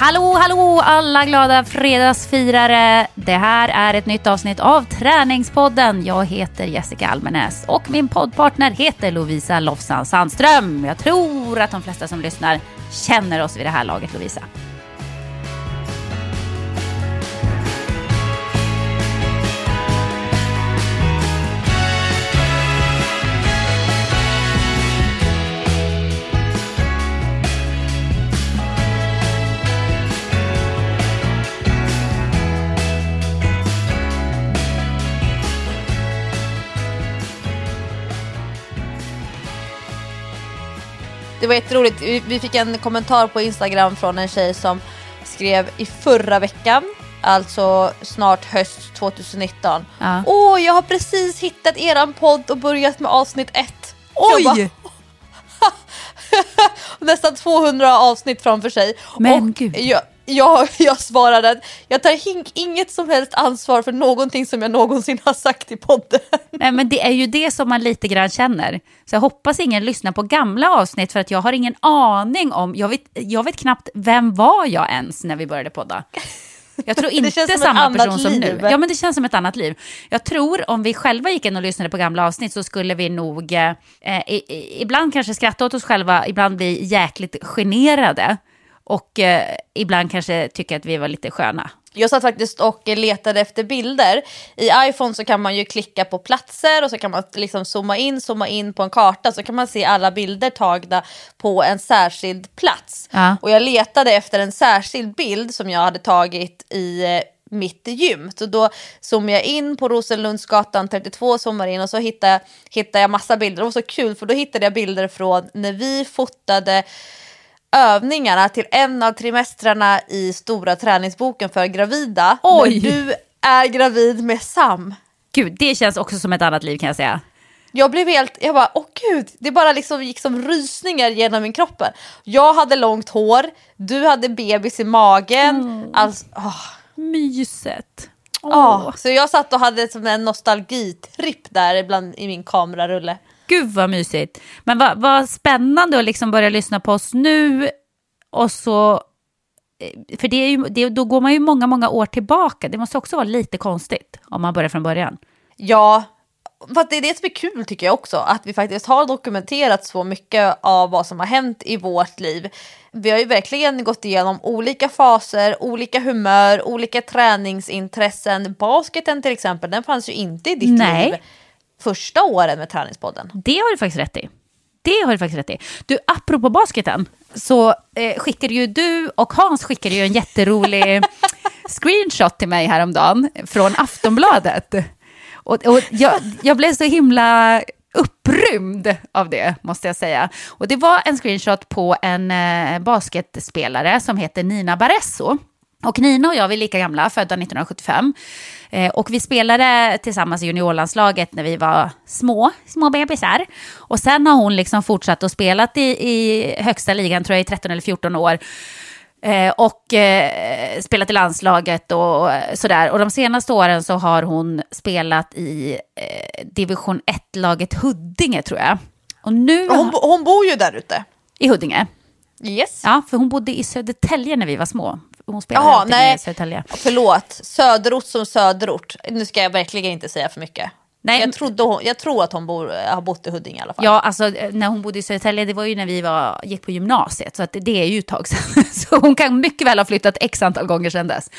Hallå, hallå alla glada fredagsfirare! Det här är ett nytt avsnitt av Träningspodden. Jag heter Jessica Almenäs och min poddpartner heter Lovisa Lofsan Sandström. Jag tror att de flesta som lyssnar känner oss vid det här laget, Lovisa. Var jätteroligt. Vi- Vi fick en kommentar på Instagram från en tjej som skrev i förra veckan, alltså snart höst 2019. Ja. Åh, jag har precis hittat eran podd och börjat med avsnitt ett. Oj! Jag bara, Nästan 200 avsnitt framför sig. Men och gud. Jag, jag, jag svarade att jag tar inget som helst ansvar för någonting som jag någonsin har sagt i podden. Nej, men det är ju det som man lite grann känner. Så jag hoppas ingen lyssnar på gamla avsnitt för att jag har ingen aning om, jag vet, jag vet knappt vem var jag ens när vi började podda. Jag tror inte som samma person som liv. nu. Ja, men det känns som ett annat liv. Jag tror om vi själva gick in och lyssnade på gamla avsnitt så skulle vi nog eh, i, i, ibland kanske skratta åt oss själva, ibland bli jäkligt generade och eh, ibland kanske tycka att vi var lite sköna. Jag satt faktiskt och letade efter bilder. I iPhone så kan man ju klicka på platser och så kan man liksom zooma in, zooma in på en karta så kan man se alla bilder tagna på en särskild plats. Ja. Och jag letade efter en särskild bild som jag hade tagit i eh, mitt gym. Så då zoomade jag in på Rosenlundsgatan 32, zoomar in och så hittade, hittade jag massa bilder. Det var så kul för då hittade jag bilder från när vi fotade övningarna till en av trimestrarna i stora träningsboken för gravida. Oj! När du är gravid med Sam. Gud, det känns också som ett annat liv kan jag säga. Jag blev helt, jag bara åh gud, det bara liksom gick som rysningar genom min kropp. Jag hade långt hår, du hade bebis i magen. Alltså, åh. Myset. Ja, så jag satt och hade som en nostalgitripp där ibland i min kamerarulle. Gud vad mysigt. Men vad, vad spännande att liksom börja lyssna på oss nu och så... eh, För det är ju, det, då går man ju många, många år tillbaka. Det måste också vara lite konstigt om man börjar från början. Ja, för det är det som är kul tycker jag också, att vi faktiskt har dokumenterat så mycket av vad som har hänt i vårt liv. Vi har ju verkligen gått igenom olika faser, olika humör, olika träningsintressen. Basketen till exempel, den fanns ju inte i ditt Nej. liv första åren med Träningspodden. Det har du faktiskt rätt i. Det har du faktiskt rätt i. Du, apropå basketen, så eh, skickade ju du och Hans skickade ju en jätterolig screenshot till mig häromdagen från Aftonbladet. Och, och jag, jag blev så himla upprymd av det, måste jag säga. Och det var en screenshot på en eh, basketspelare som heter Nina Baresso. Och Nina och jag vi är lika gamla, födda 1975. Eh, och vi spelade tillsammans i juniorlandslaget när vi var små, små bebisar. Och sen har hon liksom fortsatt och spelat i, i högsta ligan, tror jag, i 13 eller 14 år. Eh, och eh, spelat i landslaget och sådär. Och de senaste åren så har hon spelat i eh, division 1-laget Huddinge, tror jag. Och nu... Hon, hon bor ju där ute. I Huddinge. Yes. Ja, för hon bodde i Södertälje när vi var små. Hon spelade Jaha, alltid nej. i Södertälje. Förlåt, söderort som söderort. Nu ska jag verkligen inte säga för mycket. Nej, Jag, trodde hon, jag tror att hon bor, har bott i Huddinge i alla fall. Ja, alltså när hon bodde i Södertälje, det var ju när vi var, gick på gymnasiet, så att det, det är ju ett tag sedan. Så hon kan mycket väl ha flyttat x antal gånger sedan dess.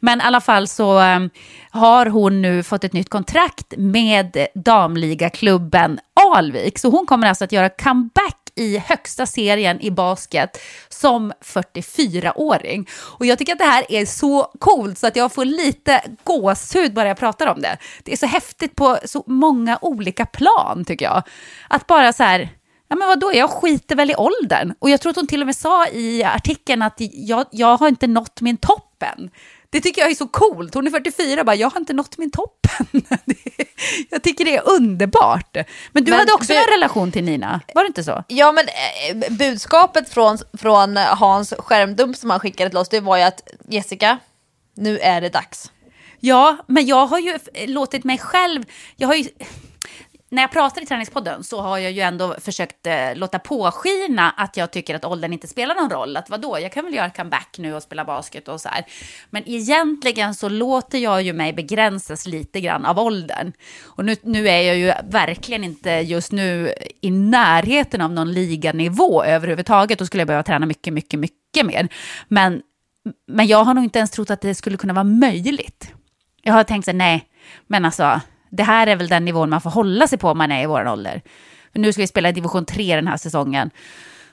Men i alla fall så um, har hon nu fått ett nytt kontrakt med damligaklubben Alvik. Så hon kommer alltså att göra comeback i högsta serien i basket som 44-åring. Och jag tycker att det här är så coolt så att jag får lite gåshud bara jag pratar om det. Det är så häftigt på så många olika plan tycker jag. Att bara så här, ja men vadå, jag skiter väl i åldern. Och jag tror att hon till och med sa i artikeln att jag, jag har inte nått min toppen. Det tycker jag är så coolt. Hon är 44 och bara, jag har inte nått min toppen. jag tycker det är underbart. Men du Men hade också en relation till Nina, var det inte så? Ja men eh, budskapet från, från Hans skärmdump som han skickade till oss det var ju att Jessica, nu är det dags. Ja, men jag har ju låtit mig själv... Jag har ju, när jag pratar i träningspodden så har jag ju ändå försökt eh, låta påskina att jag tycker att åldern inte spelar någon roll. Att vadå, jag kan väl göra comeback nu och spela basket och så här. Men egentligen så låter jag ju mig begränsas lite grann av åldern. Och nu, nu är jag ju verkligen inte just nu i närheten av någon liganivå överhuvudtaget. Då skulle jag behöva träna mycket, mycket, mycket mer. Men, men jag har nog inte ens trott att det skulle kunna vara möjligt. Jag har tänkt så här, nej, men alltså, det här är väl den nivån man får hålla sig på om man är i vår ålder. För nu ska vi spela i division 3 den här säsongen.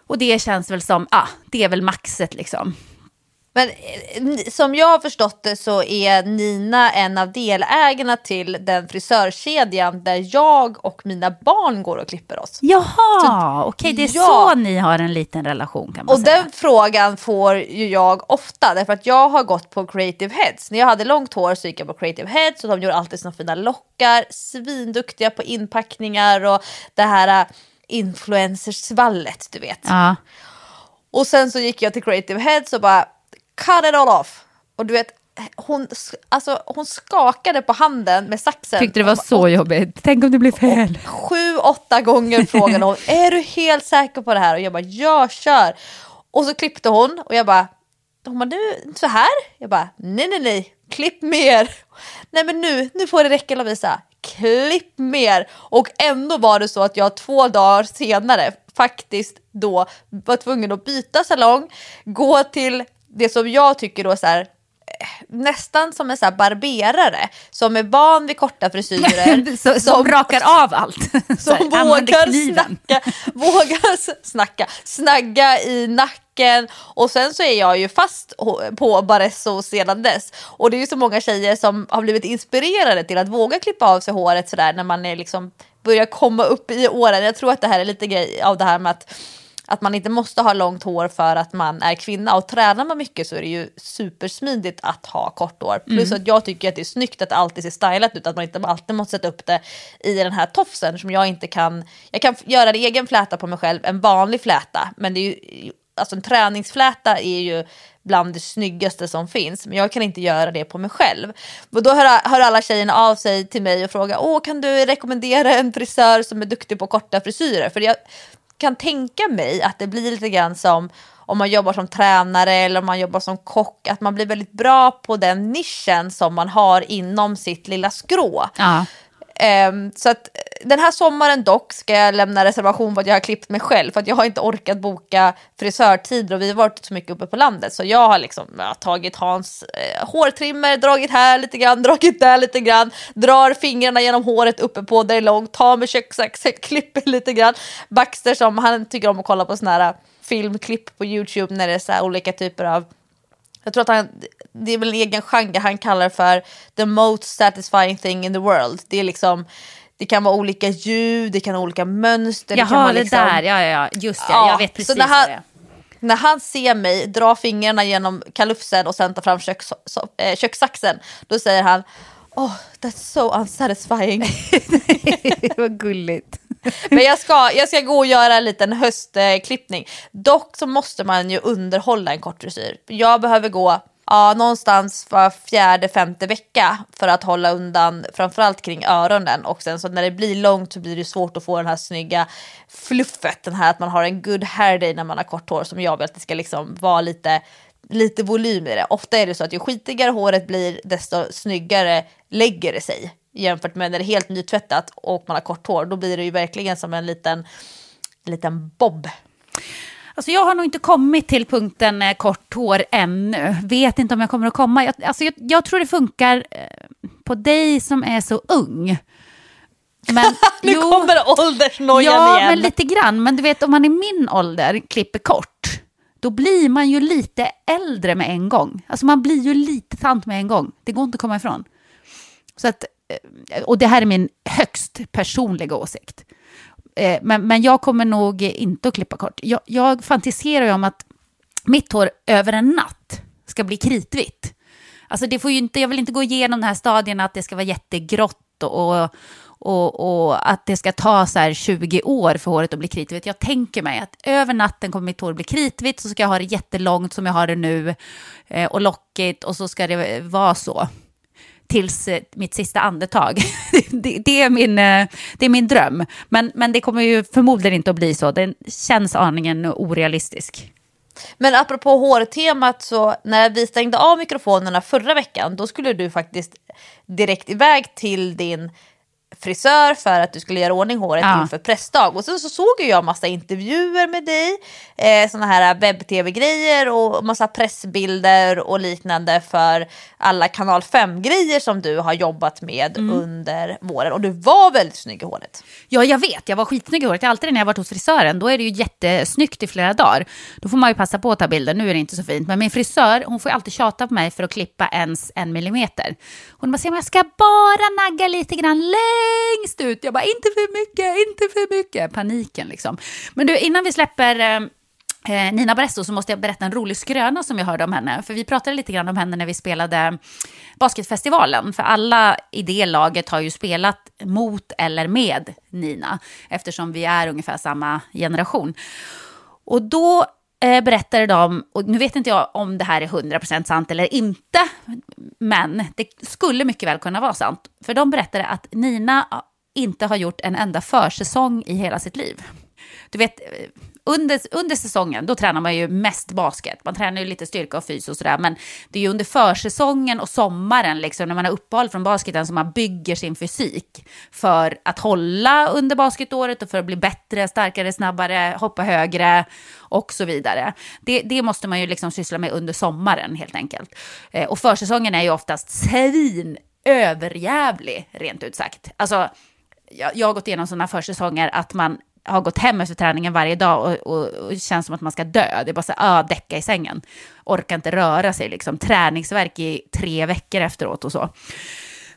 Och det känns väl som, ah, det är väl maxet liksom. Men eh, som jag har förstått det så är Nina en av delägarna till den frisörkedjan där jag och mina barn går och klipper oss. Jaha, okej, det är ja. så ni har en liten relation kan man Och säga. den frågan får ju jag ofta därför att jag har gått på creative heads. När jag hade långt hår så gick jag på creative heads och de gjorde alltid såna fina lockar, svinduktiga på inpackningar och det här äh, influencersvallet du vet. Ja. Och sen så gick jag till creative heads och bara cut it all off. Och du vet hon, alltså, hon skakade på handen med saxen. Tyckte det var så jobbigt. Tänk om det blir fel. Sju, åtta gånger frågade hon, är du helt säker på det här? Och jag bara, ja kör. Och så klippte hon och jag bara, hon bara, nu så här? Jag bara, nej nej nej, klipp mer. Nej men nu, nu får det räcka Lovisa, klipp mer. Och ändå var det så att jag två dagar senare faktiskt då var tvungen att byta salong, gå till det som jag tycker då så här nästan som en så barberare som är van vid korta frisyrer. så, som rakar av allt. Som vågar snacka, vågar snacka, snagga i nacken och sen så är jag ju fast på Baresso sedan dess. Och det är ju så många tjejer som har blivit inspirerade till att våga klippa av sig håret sådär när man är liksom börjar komma upp i åren. Jag tror att det här är lite grej av det här med att att man inte måste ha långt hår för att man är kvinna och tränar man mycket så är det ju supersmidigt att ha kort hår. Plus att jag tycker att det är snyggt att det alltid ser stylat ut, att man inte alltid måste sätta upp det i den här tofsen som jag inte kan. Jag kan göra en egen fläta på mig själv, en vanlig fläta, men det är ju alltså en träningsfläta är ju bland det snyggaste som finns, men jag kan inte göra det på mig själv. Och då hör, hör alla tjejerna av sig till mig och frågar, åh kan du rekommendera en frisör som är duktig på korta frisyrer? För jag kan tänka mig att det blir lite grann som om man jobbar som tränare eller om man jobbar som kock, att man blir väldigt bra på den nischen som man har inom sitt lilla skrå. Ja. Ehm, så att eh, den här sommaren dock ska jag lämna reservation för att jag har klippt mig själv för att jag har inte orkat boka frisörtider och vi har varit så mycket uppe på landet så jag har liksom ja, tagit Hans eh, hårtrimmer, dragit här lite grann, dragit där lite grann, drar fingrarna genom håret uppe på där det är långt, tar med köksaxen, klipper lite grann. Baxter som han tycker om att kolla på såna här eh, filmklipp på Youtube när det är så här olika typer av jag tror att han, det är väl en egen genre han kallar för the most satisfying thing in the world. Det är liksom, det kan vara olika ljud, det kan vara olika mönster. det kan Jaha, vara det liksom, där, ja, ja, just det, Ja, jag vet så precis när han- vad det är. När han ser mig dra fingrarna genom kalufsen och sen ta fram kök, så, äh, kökssaxen, då säger han Oh, that's so unsatisfying. Vad gulligt. Men jag ska, jag ska gå och göra en liten höstklippning. Dock så måste man ju underhålla en kort frisyr. Jag behöver gå ja, någonstans var fjärde, femte vecka för att hålla undan framförallt kring öronen. Och sen så när det blir långt så blir det svårt att få den här snygga fluffet. Den här att man har en good hair day när man har kort hår som jag vill att det ska liksom vara lite lite volym i det. Ofta är det så att ju skitigare håret blir desto snyggare lägger det sig jämfört med när det är helt nytvättat och man har kort hår. Då blir det ju verkligen som en liten, en liten bob. Alltså jag har nog inte kommit till punkten eh, kort hår ännu. Vet inte om jag kommer att komma. Jag, alltså jag, jag tror det funkar eh, på dig som är så ung. Men, nu jo, kommer åldersnojan ja, igen. Ja, men lite grann. Men du vet, om man i min ålder klipper kort, då blir man ju lite äldre med en gång. Alltså man blir ju lite tant med en gång. Det går inte att komma ifrån. Så att, Eh, och det här är min högst personliga åsikt. Eh, men, men jag kommer nog inte att klippa kort. Jag, jag fantiserar ju om att mitt hår över en natt ska bli kritvitt. Alltså det får ju inte, jag vill inte gå igenom den här stadien att det ska vara jättegrått och, och, och, att det ska ta så här 20 år för håret att bli kritvitt. Jag tänker mig att över natten kommer mitt hår bli kritvitt, så ska jag ha det jättelångt som jag har det nu eh, och lockigt och så ska det vara så tills eh, mitt sista andetag. det, det, är min, eh, det är min dröm. Men, men det kommer ju förmodligen inte att bli så. Den känns aningen orealistisk. Men apropå hårtemat så när vi stängde av mikrofonerna förra veckan då skulle du faktiskt direkt iväg till din frisör för att du skulle göra ordning håret ja. inför pressdag. Och sen så såg jag massa intervjuer med dig, eh, såna här webb-tv-grejer och massa pressbilder och liknande för alla kanal 5-grejer som du har jobbat med mm. under våren. Och du var väldigt snygg i håret. Ja, jag vet. Jag var skitsnygg i håret. Alltid när jag varit hos frisören, då är det ju jättesnyggt i flera dagar. Då får man ju passa på att ta bilder. Nu är det inte så fint. Men min frisör, hon får ju alltid tjata på mig för att klippa ens en millimeter. Hon bara säger, jag ska bara nagga lite grann längst ut. Jag bara, inte för mycket, inte för mycket. Paniken liksom. Men du, innan vi släpper eh, eh Nina Barresto så måste jag berätta en rolig skröna som jag hörde om henne. För vi pratade lite grann om henne när vi spelade basketfestivalen. För alla i det laget har ju spelat mot eller med Nina. Eftersom vi är ungefär samma generation. Och då eh, berättade de, och nu vet inte jag om det här är 100% sant eller inte, men det skulle mycket väl kunna vara sant. För de berättade att Nina inte har gjort en enda försäsong i hela sitt liv. Du vet, eh, under, under säsongen, då tränar man ju mest basket. Man tränar ju lite styrka och fys och sådär. Men det är ju under försäsongen och sommaren, liksom, när man har uppehåll från basketen, som man bygger sin fysik. För att hålla under basketåret och för att bli bättre, starkare, snabbare, hoppa högre och så vidare. Det, det måste man ju liksom syssla med under sommaren helt enkelt. Eh, och försäsongen är ju oftast svin överjävlig, rent ut sagt. Alltså, jag har gått igenom sådana försäsonger att man har gått hem efter träningen varje dag och, och, och känns som att man ska dö. Det är bara så här, ah, däcka i sängen. Orkar inte röra sig, liksom. Träningsverk i tre veckor efteråt och så.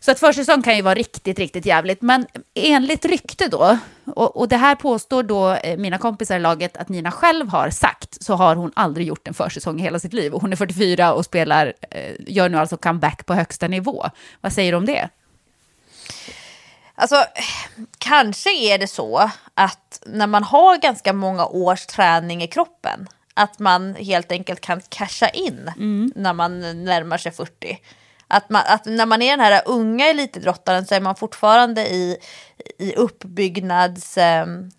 Så att försäsong kan ju vara riktigt, riktigt jävligt. Men enligt rykte då, och, och det här påstår då eh, mina kompisar i laget att Nina själv har sagt, så har hon aldrig gjort en försäsong i hela sitt liv. Och hon är 44 och spelar, eh, gör nu alltså comeback på högsta nivå. Vad säger du om det? Alltså, kanske är det så att när man har ganska många års träning i kroppen, att man helt enkelt kan casha in mm. när man närmar sig 40. Att, man, att när man är den här unga elitidrottaren så är man fortfarande i, i uppbyggnadsperioden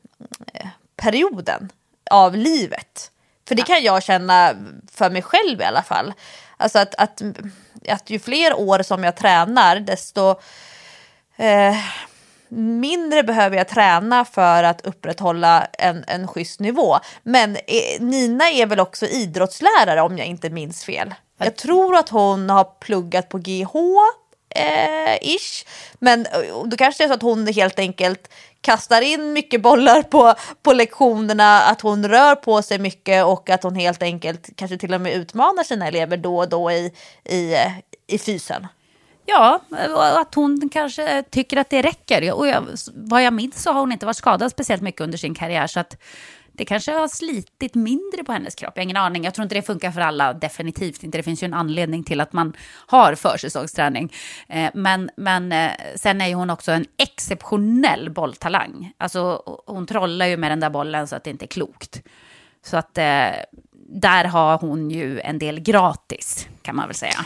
eh, av livet. För det kan jag känna för mig själv i alla fall. Alltså att, att, att ju fler år som jag tränar desto eh, mindre behöver jag träna för att upprätthålla en, en schysst nivå. Men eh, Nina är väl också idrottslärare om jag inte minns fel. Jag tror att hon har pluggat på GH eh, ish. Men eh, då kanske det är så att hon helt enkelt kastar in mycket bollar på, på lektionerna, att hon rör på sig mycket och att hon helt enkelt kanske till och med utmanar sina elever då och då i, i, i fysen. Ja, och att hon kanske tycker att det räcker. Och jag, vad jag minns så har hon inte varit skadad speciellt mycket under sin karriär. Så att det kanske har slitit mindre på hennes kropp. Jag har ingen aning. Jag tror inte det funkar för alla. Definitivt inte. Det finns ju en anledning till att man har försäsongsträning. Eh, men, men eh, sen är ju hon också en exceptionell bolltalang. Alltså, hon trollar ju med den där bollen så att det inte är klokt. Så att eh, där har hon ju en del gratis, kan man väl säga.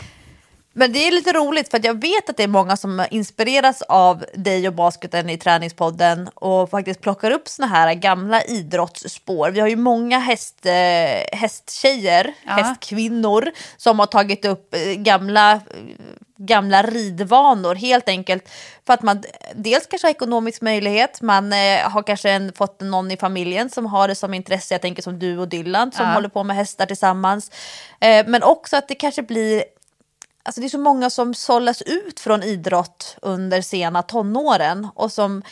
Men det är lite roligt för jag vet att det är många som inspireras av dig och basketen i träningspodden och faktiskt plockar upp såna här gamla idrottsspår. Vi har ju många häst, eh, hästtjejer, Ja. hästkvinnor som har tagit upp eh, gamla, gamla ridvanor helt enkelt för att man dels kanske har ekonomisk möjlighet, man eh, har kanske en, fått någon i familjen som har det som intresse, jag tänker som du och Dylan som Ja. håller på med hästar tillsammans. Men också att det kanske blir Alltså det är så många som sållas ut från idrott under sena tonåren och som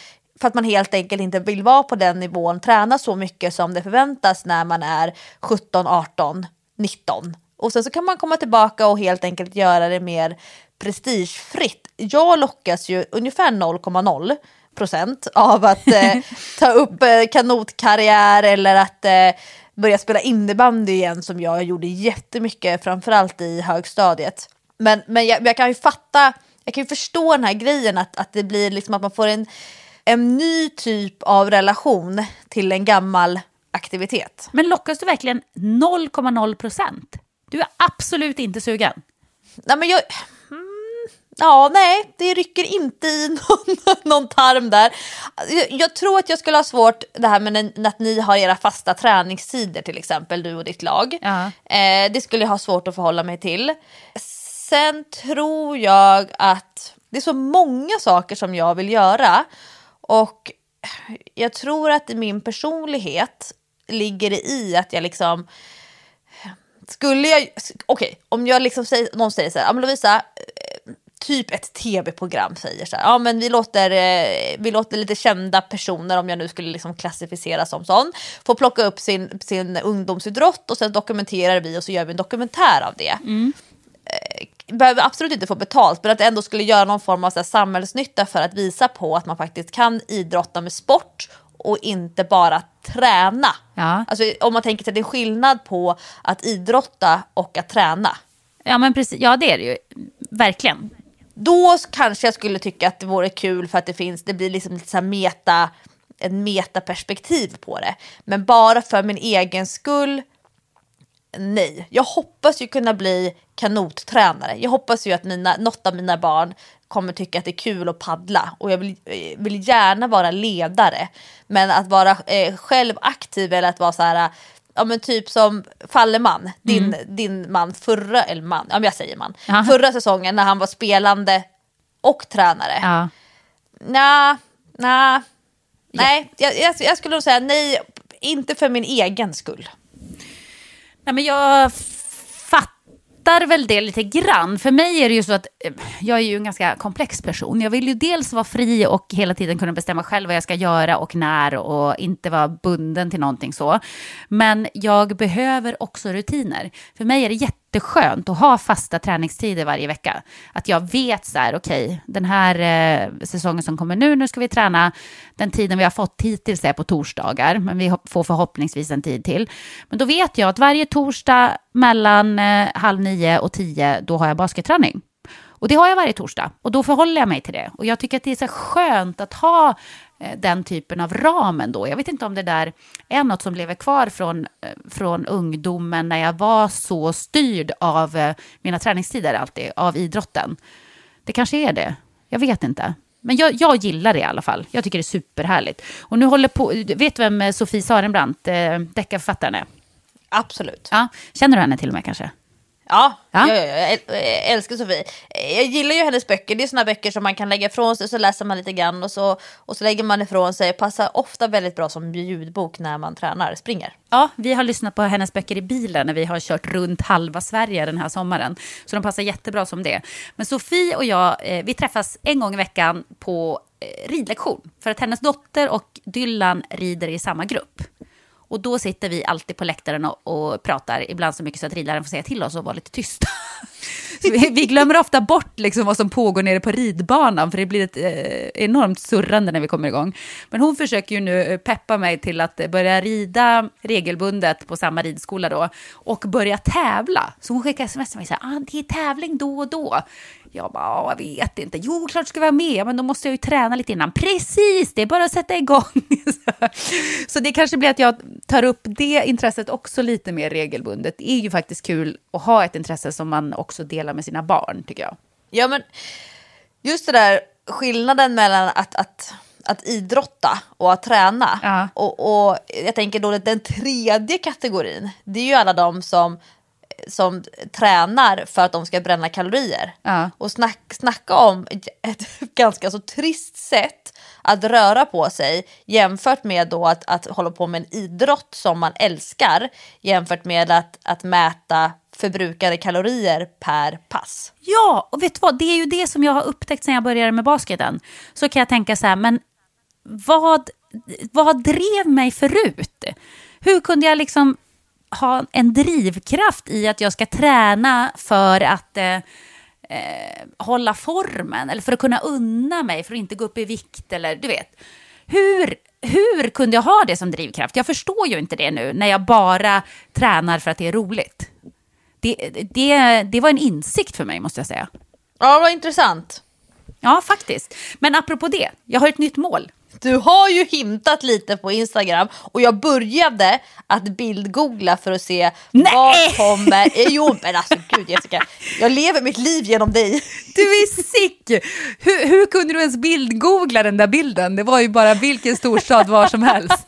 för att man helt enkelt inte vill vara på den nivån, träna så mycket som det förväntas när man är 17, 18, 19. Och sen så kan man komma tillbaka och helt enkelt göra det mer prestigefritt. Jag lockas ju ungefär 0,0 procent av att eh, ta upp eh, kanotkarriär eller att eh, börja spela innebandy igen som jag gjorde jättemycket, framförallt i högstadiet. Men, men jag, jag kan ju fatta, jag kan ju förstå den här grejen att, att det blir liksom att man får en, en ny typ av relation till en gammal aktivitet. Men lockas du verkligen 0,0 procent? Du är absolut inte sugen. Nej, men jag, mm, ja, nej, det rycker inte i någon, någon tarm där. Jag, jag tror att jag skulle ha svårt det här med att ni har era fasta träningstider till exempel, du och ditt lag. Ja. Eh, det skulle jag ha svårt att förhålla mig till. Sen tror jag att det är så många saker som jag vill göra och jag tror att min personlighet ligger i att jag liksom skulle jag, okej, om jag liksom säger, någon säger så här, ja men Lovisa, eh, typ ett tv-program säger så här, ja men vi låter, eh, vi låter lite kända personer, om jag nu skulle liksom klassificera som sån, få plocka upp sin, sin ungdomsidrott och sen dokumenterar vi och så gör vi en dokumentär av det. Mm. Behöver absolut inte få betalt, men att det ändå skulle göra någon form av så här, samhällsnytta för att visa på att man faktiskt kan idrotta med sport och inte bara träna. Ja. Alltså, om man tänker sig att det är skillnad på att idrotta och att träna. Ja, men precis. Ja, det är det ju. Verkligen. Då kanske jag skulle tycka att det vore kul för att det finns, det blir liksom lite så meta, en metaperspektiv på det. Men bara för min egen skull, nej. Jag hoppas ju kunna bli kanottränare. Jag hoppas ju att mina, något av mina barn kommer tycka att det är kul att paddla och jag vill, eh, vill gärna vara ledare. Men att vara eh, själv aktiv eller att vara så här, ja men typ som Falleman, din, din man förra, eller man, ja men jag säger man, Ja. förra säsongen när han var spelande och tränare. Ja. Nja, nja, nej, jag, jag, jag skulle nog säga nej, inte för min egen skull. Nej, men jag fattar väl det lite grann. För mig är det ju så att eh, jag är ju en ganska komplex person. Jag vill ju dels vara fri och hela tiden kunna bestämma själv vad jag ska göra och när och inte vara bunden till någonting så. Men jag behöver också rutiner. För mig är det jätteskönt att ha fasta träningstider varje vecka. Att jag vet så här, okej, den här eh, säsongen som kommer nu, nu ska vi träna. Den tiden vi har fått hittills är på torsdagar, men vi får förhoppningsvis en tid till. Men då vet jag att varje torsdag mellan eh, halv nio och tio, då har jag basketträning. Och det har jag varje torsdag och då förhåller jag mig till det. Och jag tycker att det är så skönt att ha den typen av ramen då. Jag vet inte om det där är något som lever kvar från, eh, från ungdomen när jag var så styrd av eh, mina träningstider alltid, av idrotten. Det kanske är det. Jag vet inte. Men jag, jag gillar det i alla fall. Jag tycker det är superhärligt. Och nu håller på, vet du vem eh, Sofie Sarenbrant, eh, deckarförfattaren är? Absolut. Ja, känner du henne till och med kanske? Ja, Ja. ja. Jag, jag, jag älskar Sofie. Jag gillar ju hennes böcker. Det är såna böcker som man kan lägga ifrån sig, så läser man lite grann och så, och så lägger man ifrån sig. Passar ofta väldigt bra som ljudbok när man tränar, springer. Ja, vi har lyssnat på hennes böcker i bilen när vi har kört runt halva Sverige den här sommaren. Så de passar jättebra som det. Men Sofie och jag, eh, vi träffas en gång i veckan på eh, ridlektion. För att hennes dotter och Dylan rider i samma grupp. Och då sitter vi alltid på läktaren och, och pratar, ibland så mycket så att ridläraren får säga till oss och vara lite tysta. Vi, vi glömmer ofta bort liksom vad som pågår nere på ridbanan, för det blir ett eh, enormt surrande när vi kommer igång. Men hon försöker ju nu eh, peppa mig till att eh, börja rida regelbundet på samma ridskola då, och börja tävla. Så hon skickar sms till mig så här, ah, det är tävling då och då. Jag bara, jag vet inte. Jo, klart ska vi vara med, men då måste jag ju träna lite innan. Precis, det är bara att sätta igång. så det kanske blir att jag tar upp det intresset också lite mer regelbundet. Det är ju faktiskt kul att ha ett intresse som man också delar med sina barn, tycker jag. Ja, men just det där skillnaden mellan att, att, att idrotta och att träna. Ja. Och, och jag tänker då den tredje kategorin, det är ju alla de som som tränar för att de ska bränna kalorier. Ja. Och snack, snacka om ett ganska så trist sätt att röra på sig jämfört med då att, att hålla på med en idrott som man älskar jämfört med att, att mäta förbrukade kalorier per pass. Ja, och vet du vad? Det är ju det som jag har upptäckt sen jag började med basketen. Så kan jag tänka så här, men vad, vad drev mig förut? Hur kunde jag liksom ha en drivkraft i att jag ska träna för att eh, eh, hålla formen eller för att kunna unna mig, för att inte gå upp i vikt eller du vet. Hur, hur kunde jag ha det som drivkraft? Jag förstår ju inte det nu när jag bara tränar för att det är roligt. Det, det, det var en insikt för mig måste jag säga. Ja, vad intressant. Ja, faktiskt. Men apropå det, jag har ett nytt mål. Du har ju hintat lite på Instagram och jag började att bildgoogla för att se Nej! vad kommer... Eh, Jo men alltså gud Jessica, jag lever mitt liv genom dig. Du är sick! Hur, hur kunde du ens bildgoogla den där bilden? Det var ju bara vilken storstad var som helst.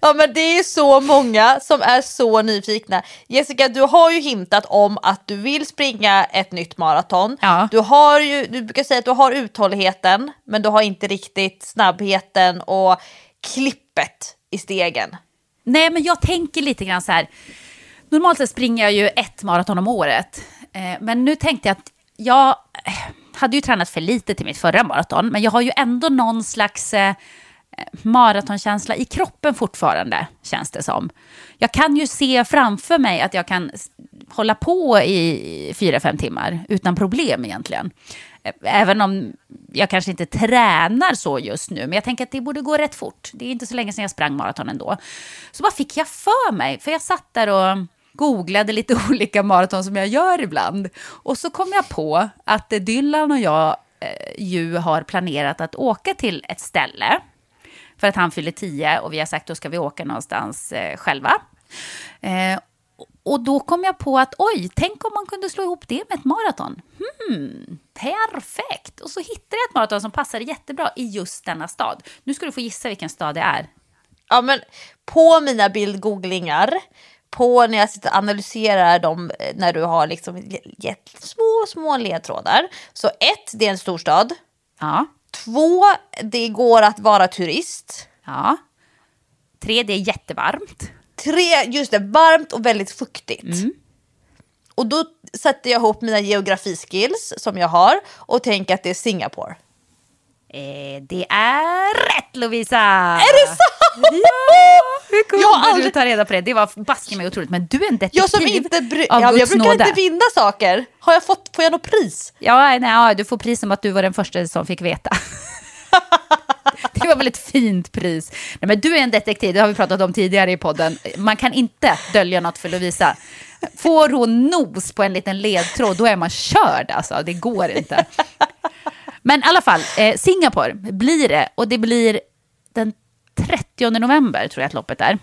Ja men det är så många som är så nyfikna. Jessica du har ju hintat om att du vill springa ett nytt maraton. Ja. Du, har ju, du brukar säga att du har uthålligheten men du har inte riktigt snabbheten och klippet i stegen. Nej, men jag tänker lite grann så här. Normalt sett springer jag ju ett maraton om året. Eh, men nu tänkte jag att jag eh, hade ju tränat för lite till mitt förra maraton. Men jag har ju ändå någon slags eh, maratonkänsla i kroppen fortfarande, känns det som. Jag kan ju se framför mig att jag kan hålla på i fyra, fem timmar utan problem egentligen. Även om jag kanske inte tränar så just nu, men jag tänker att det borde gå rätt fort. Det är inte så länge sedan jag sprang maraton ändå. Så vad fick jag för mig? För jag satt där och googlade lite olika maraton som jag gör ibland. Och så kom jag på att Dylan och jag ju har planerat att åka till ett ställe för att han fyller tio och vi har sagt då ska vi åka någonstans eh, själva. Eh, och då kom jag på att oj, tänk om man kunde slå ihop det med ett maraton. Hmm, perfekt! Och så hittade jag ett maraton som passade jättebra i just denna stad. Nu ska du få gissa vilken stad det är. Ja men på mina bildgooglingar, på när jag sitter och analyserar dem eh, när du har liksom gett små, små ledtrådar. Så ett, det är en storstad. Ja, Två, det går att vara turist. ja. Tre, det är jättevarmt. Tre, just det, varmt och väldigt fuktigt. Och då sätter jag ihop mina geografiskills som jag har och tänker att det är Singapore. Eh, det är rätt Lovisa! Är det sant? Ja! Hur kunde Jag har du aldrig- ta reda på det? Det var baske mig otroligt. Men du är en detektiv Jag som inte bry- av ja, jag brukar nåde. inte vinna saker. Har jag fått, får jag något pris? Ja, nej, ja, du får pris som att du var den första som fick veta. Det var väl ett fint pris. Nej, men du är en detektiv, det har vi pratat om tidigare i podden. Man kan inte dölja något för Lovisa. Får hon nos på en liten ledtråd, då är man körd alltså. Det går inte. Men i alla fall, eh, Singapore blir det. Och det blir den 30 november, tror jag att loppet är.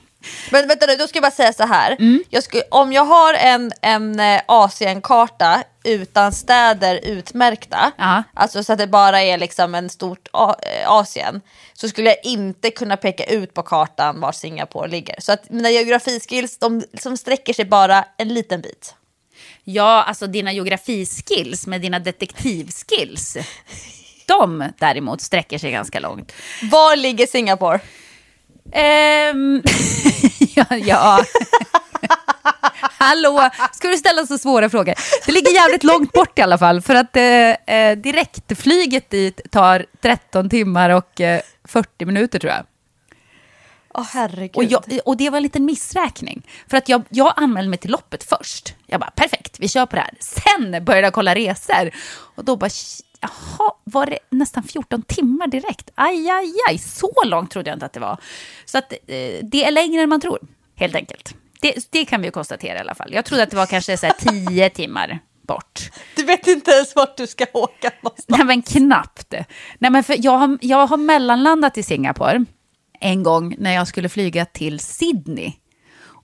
Men vänta nu, då ska jag bara säga så här. Mm. Jag ska, om jag har en, en eh, Asienkarta utan städer utmärkta, Ja. alltså så att det bara är liksom en stort eh, Asien, så skulle jag inte kunna peka ut på kartan var Singapore ligger. Så att mina geografiskills, de som sträcker sig bara en liten bit. Ja, alltså dina geografiskills med dina detektivskills. De däremot sträcker sig ganska långt. Var ligger Singapore? Ehm, ja, ja. Hallå, ska du ställa så svåra frågor? Det ligger jävligt långt bort i alla fall, för att eh, eh, direktflyget dit tar 13 timmar och eh, 40 minuter tror jag. Åh herregud. Och, jag, och det var en liten missräkning. För att jag, jag anmälde mig till loppet först. Jag bara, perfekt, vi kör på det här. Sen började jag kolla resor. Och då bara, jaha, var det nästan 14 timmar direkt? Aj, aj, aj, så långt trodde jag inte att det var. Så att eh, det är längre än man tror, helt enkelt. Det, det kan vi ju konstatera i alla fall. Jag trodde att det var kanske så här 10 timmar bort. Du vet inte ens vart du ska åka någonstans. Nej, men knappt. Nej, men för jag, har, jag har mellanlandat i Singapore. en gång när jag skulle flyga till Sydney.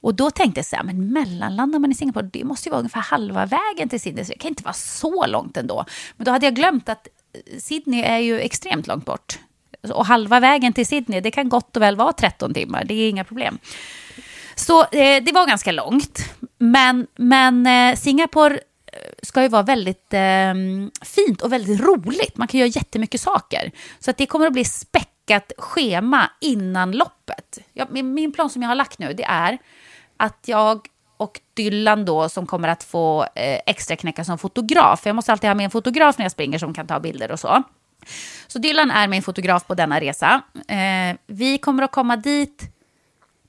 Och då tänkte jag så här, men mellanlandar man i Singapore, det måste ju vara ungefär halva vägen till Sydney, så det kan inte vara så långt ändå. Men då hade jag glömt att eh, Sydney är ju extremt långt bort. Alltså, och halva vägen till Sydney, det kan gott och väl vara 13 timmar, det är inga problem. Så eh, det var ganska långt. Men, men eh, Singapore eh, ska ju vara väldigt eh, fint och väldigt roligt. Man kan göra jättemycket saker. Så att det kommer att bli späckat schema innan loppet. Ja, min, min plan som jag har lagt nu det är att jag och Dylan då som kommer att få eh, extra knäcka som fotograf. Jag måste alltid ha med en fotograf när jag springer som kan ta bilder och så. Så Dylan är min fotograf på denna resa. Eh, vi kommer att komma dit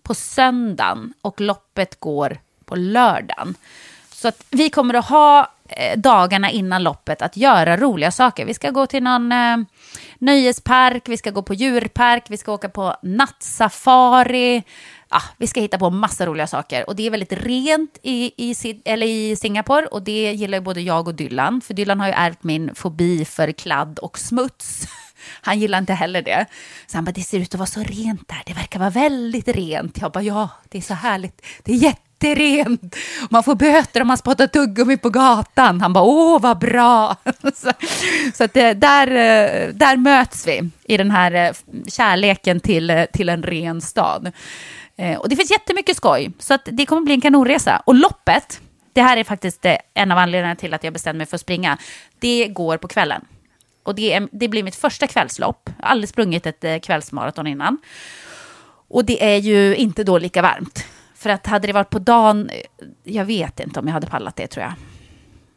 på söndagen och loppet går på lördagen. Så att vi kommer att ha Eh, dagarna innan loppet att göra roliga saker. Vi ska gå till någon eh, nöjespark, vi ska gå på djurpark, vi ska åka på nattsafari. Ah, vi ska hitta på massa roliga saker. Och det är väldigt rent i, i, eller i Singapore och det gillar ju både jag och Dylan. För Dylan har ju ärvt min fobi för kladd och smuts. Han gillar inte heller det. Så han bara, det ser ut att vara så rent där. Det verkar vara väldigt rent. Jag bara, ja, det är så härligt. Det är det är rent, Man får böter om man spottar tuggummi på gatan. Han bara, åh, vad bra. så, så att det, där, eh, där möts vi i den här eh, kärleken till, till en ren stad. Och det finns jättemycket skoj, så att det kommer bli en kanonresa. Och loppet, det här är faktiskt en av anledningarna till att jag bestämde mig för att springa. Det går på kvällen. Och det, är, det blir mitt första kvällslopp. Jag har aldrig sprungit ett kvällsmaraton innan. Och det är ju inte då lika varmt. För att hade det varit på dagen, eh, jag vet inte om jag hade pallat det tror jag.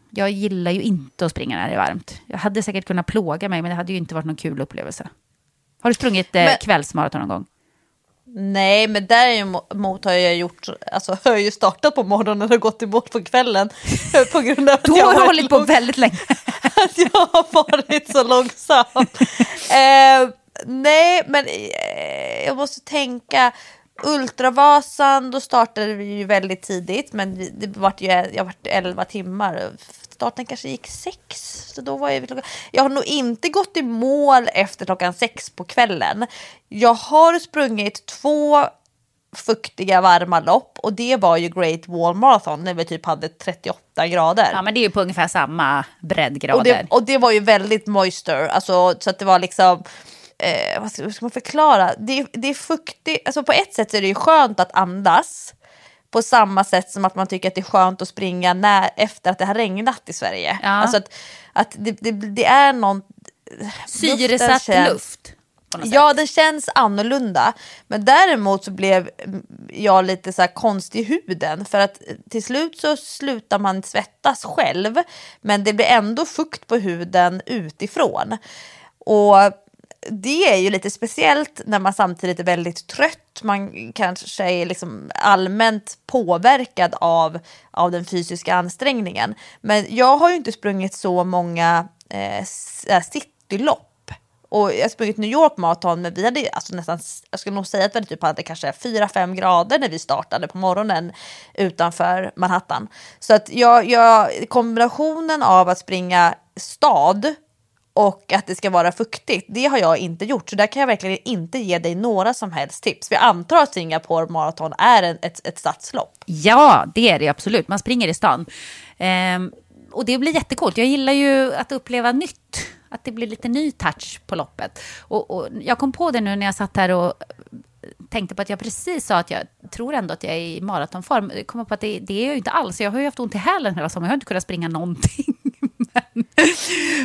Jag gillar ju inte att springa när det är varmt. Jag hade säkert kunnat plåga mig, men det hade ju inte varit någon kul upplevelse. Har du sprungit eh, men... kvällsmaraton någon gång? Nej, men däremot har jag gjort, alltså jag har ju startat på morgonen och gått i mål på kvällen. På grund av att Då har du hållit på väldigt länge. att jag har varit så långsam. eh, nej, men eh, jag måste tänka. Ultravasan, då startade vi ju väldigt tidigt, men det vart ju, jag vart 11 timmar starten kanske gick sex. Så då var jag, jag har nog inte gått i mål efter klockan sex på kvällen. Jag har sprungit två fuktiga varma lopp och det var ju Great Wall Marathon när vi typ hade 38 grader. Ja men det är ju på ungefär samma breddgrader. Och det, och det var ju väldigt moisture, alltså, så att det var liksom eh, vad ska, hur ska man förklara? Det, det är fuktigt, alltså på ett sätt är det ju skönt att andas på samma sätt som att man tycker att det är skönt att springa när, efter att det har regnat i Sverige. Ja. Alltså att, att det, det, det är någon... Syresatt känns, luft. Ja, det känns annorlunda. Men däremot så blev jag lite så konstig i huden. För att till slut så slutar man svettas själv. Men det blir ändå fukt på huden utifrån. Och det är ju lite speciellt när man samtidigt är väldigt trött. Man kanske är liksom allmänt påverkad av, av den fysiska ansträngningen. Men jag har ju inte sprungit så många eh, eh citylopp. Och jag har sprungit New York Marathon, men vi hade alltså nästan, jag skulle nog säga att vi typ hade kanske 4-5 grader när vi startade på morgonen utanför Manhattan. Så att jag, jag, kombinationen av att springa stad och att det ska vara fuktigt. Det har jag inte gjort, så där kan jag verkligen inte ge dig några som helst tips. Vi antar att Singapore Marathon är en, ett, ett stadslopp. Ja, det är det absolut. Man springer i stan. Ehm, och det blir jättekult. Jag gillar ju att uppleva nytt. Att det blir lite ny touch på loppet. Och, och jag kom på det nu när jag satt här och tänkte på att jag precis sa att jag tror ändå att jag är i maratonform. Jag kom på att det, det är jag ju inte alls. Jag har ju haft ont i hälen hela sommaren. Jag har inte kunnat springa någonting.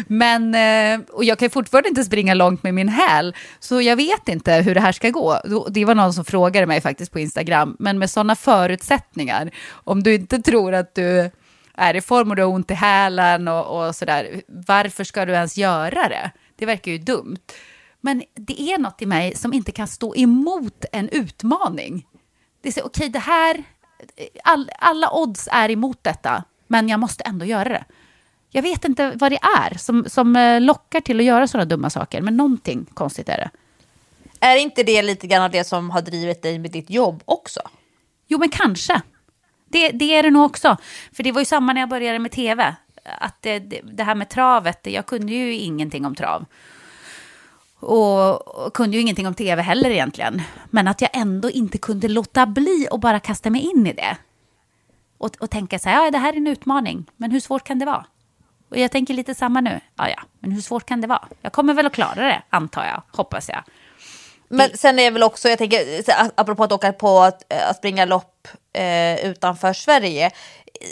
Men, eh, och jag kan fortfarande inte springa långt med min häl, så jag vet inte hur det här ska gå. Det var någon som frågade mig faktiskt på Instagram, men med sådana förutsättningar, om du inte tror att du är i form och du har ont i hälen och, och sådär, varför ska du ens göra det? Det verkar ju dumt. Men det är något i mig som inte kan stå emot en utmaning. Det är så, okej, okay, det här, eh, all, alla odds är emot detta, men jag måste ändå göra det. Jag vet inte vad det är som, som eh, lockar till att göra sådana dumma saker, men någonting konstigt är det. Är inte det lite grann det som har drivit dig med ditt jobb också? Jo, men kanske. Det, det är det nog också. För det var ju samma när jag började med tv. Att det, det, det här med travet, jag kunde ju ingenting om trav. Och, och kunde ju ingenting om tv heller egentligen. Men att jag ändå inte kunde låta bli och bara kasta mig in i det. Och, och tänka så här, ja det här är en utmaning, men hur svårt kan det vara? Och jag tänker lite samma nu. Ja, ja, men hur svårt kan det vara? Jag kommer väl att klara det, antar jag, hoppas jag. Men sen är det väl också, jag tänker, apropå att åka på att, att springa lopp eh, utanför Sverige.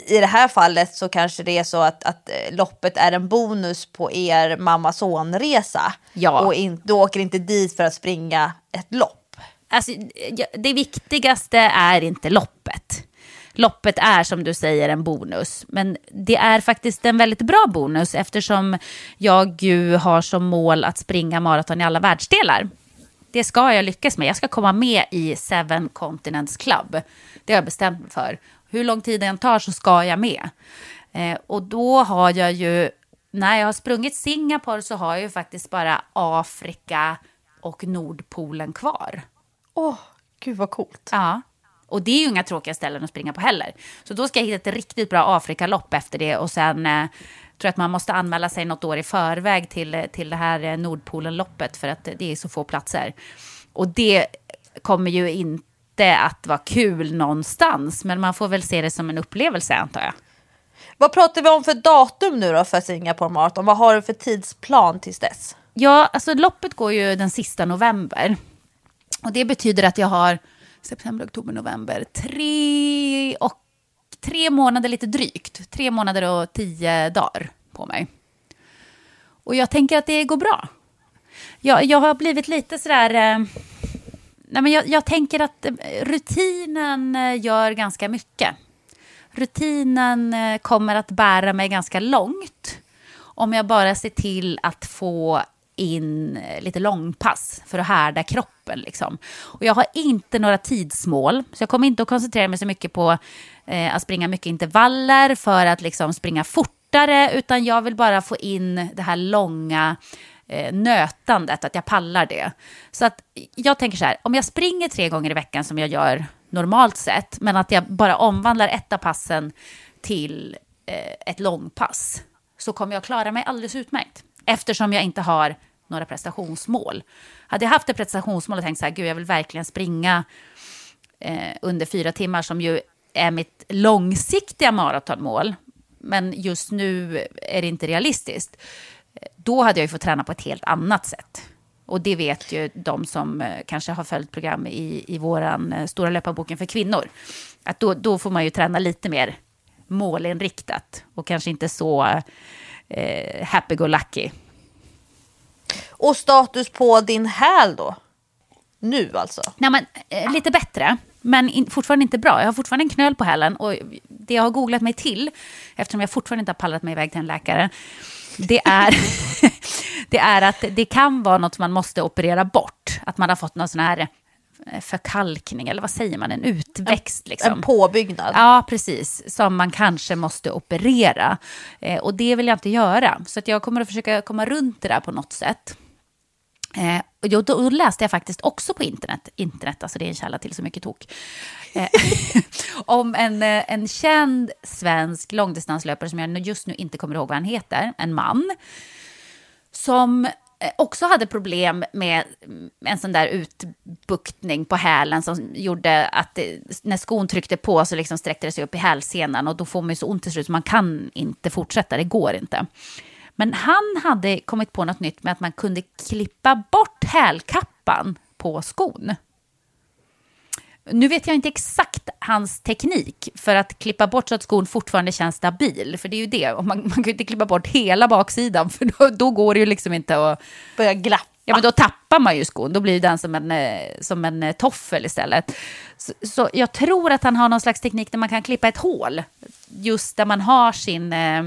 I det här fallet så kanske det är så att, att eh, loppet är en bonus på er mamma-son-resa. Ja. Och in, du åker inte dit för att springa ett lopp. Alltså, det viktigaste är inte loppet. Loppet är som du säger en bonus, men det är faktiskt en väldigt bra bonus eftersom jag ju har som mål att springa maraton i alla världsdelar. Det ska jag lyckas med. Jag ska komma med i Seven Continents Club. Det har jag bestämt mig för. Hur lång tid det än tar så ska jag med. Eh, och då har jag ju, när jag har sprungit Singapore så har jag ju faktiskt bara Afrika och Nordpolen kvar. Åh, gud vad coolt. Ja. Och det är ju inga tråkiga ställen att springa på heller. Så då ska jag hitta ett riktigt bra Afrikalopp efter det och sen eh, tror jag att man måste anmäla sig något år i förväg till, till det här eh, Nordpolenloppet för att det är så få platser. Och det kommer ju inte att vara kul någonstans, men man får väl se det som en upplevelse antar jag. Vad pratar vi om för datum nu då för Singapore Marathon? Vad har du för tidsplan tills dess? Ja, alltså loppet går ju den sista november. Och det betyder att jag har september, oktober, november, tre, och, tre månader lite drygt. Tre månader och tio dagar på mig. Och jag tänker att det går bra. Jag, jag har blivit lite sådär... Eh, nej men jag, jag tänker att eh, rutinen eh, gör ganska mycket. Rutinen eh, kommer att bära mig ganska långt om jag bara ser till att få in eh, lite långpass för att härda kroppen. Liksom. Och jag har inte några tidsmål, så jag kommer inte att koncentrera mig så mycket på eh, att springa mycket intervaller för att liksom, springa fortare, utan jag vill bara få in det här långa eh, nötandet, att jag pallar det. Så att jag tänker så här, om jag springer tre gånger i veckan som jag gör normalt sett, men att jag bara omvandlar ett av passen till eh, ett långpass, så kommer jag klara mig alldeles utmärkt. Eftersom jag inte har några prestationsmål. Hade jag haft ett prestationsmål och tänkt så här, gud jag vill verkligen springa eh, under fyra timmar som ju är mitt långsiktiga maratonmål, men just nu är det inte realistiskt, då hade jag ju fått träna på ett helt annat sätt. Och det vet ju de som eh, kanske har följt program i, i vår eh, stora löparboken för kvinnor. Att då, då får man ju träna lite mer målinriktat och kanske inte så eh, happy-go-lucky. Och status på din häl då? Nu alltså? Nej, men, eh, lite bättre, men in, fortfarande inte bra. Jag har fortfarande en knöl på hälen och det jag har googlat mig till, eftersom jag fortfarande inte har pallat mig iväg till en läkare, det är, det är att det kan vara något man måste operera bort. Att man har fått någon sån här förkalkning, eller vad säger man, en utväxt. Liksom. En påbyggnad? Ja, precis. Som man kanske måste operera. Eh, och det vill jag inte göra. Så att jag kommer att försöka komma runt det där på något sätt. Eh, och då, då läste jag faktiskt också på internet, internet, alltså det är en källa till så mycket tok, eh, om en, eh, en känd svensk långdistanslöpare som jag just nu inte kommer ihåg vad han heter, en man, som eh, Eh, också hade problem med mm, en sån där utbuktning på hälen som gjorde att det, när skon tryckte på så liksom sträckte det sig upp i hälsenan och då får man ju så ont till slut så man kan inte fortsätta, det går inte. Men han hade kommit på något nytt med att man kunde klippa bort hälkappan på skon. Nu vet jag inte exakt hans teknik för att klippa bort så att skon fortfarande känns stabil. För det är ju det, och man, man kan ju inte klippa bort hela baksidan för då, då går det ju liksom inte att... Börja glappa? Ja, men då tappar man ju skon. Då blir den som en, eh, som en eh, toffel istället. Så, så jag tror att han har någon slags teknik där man kan klippa ett hål just där man har sin eh,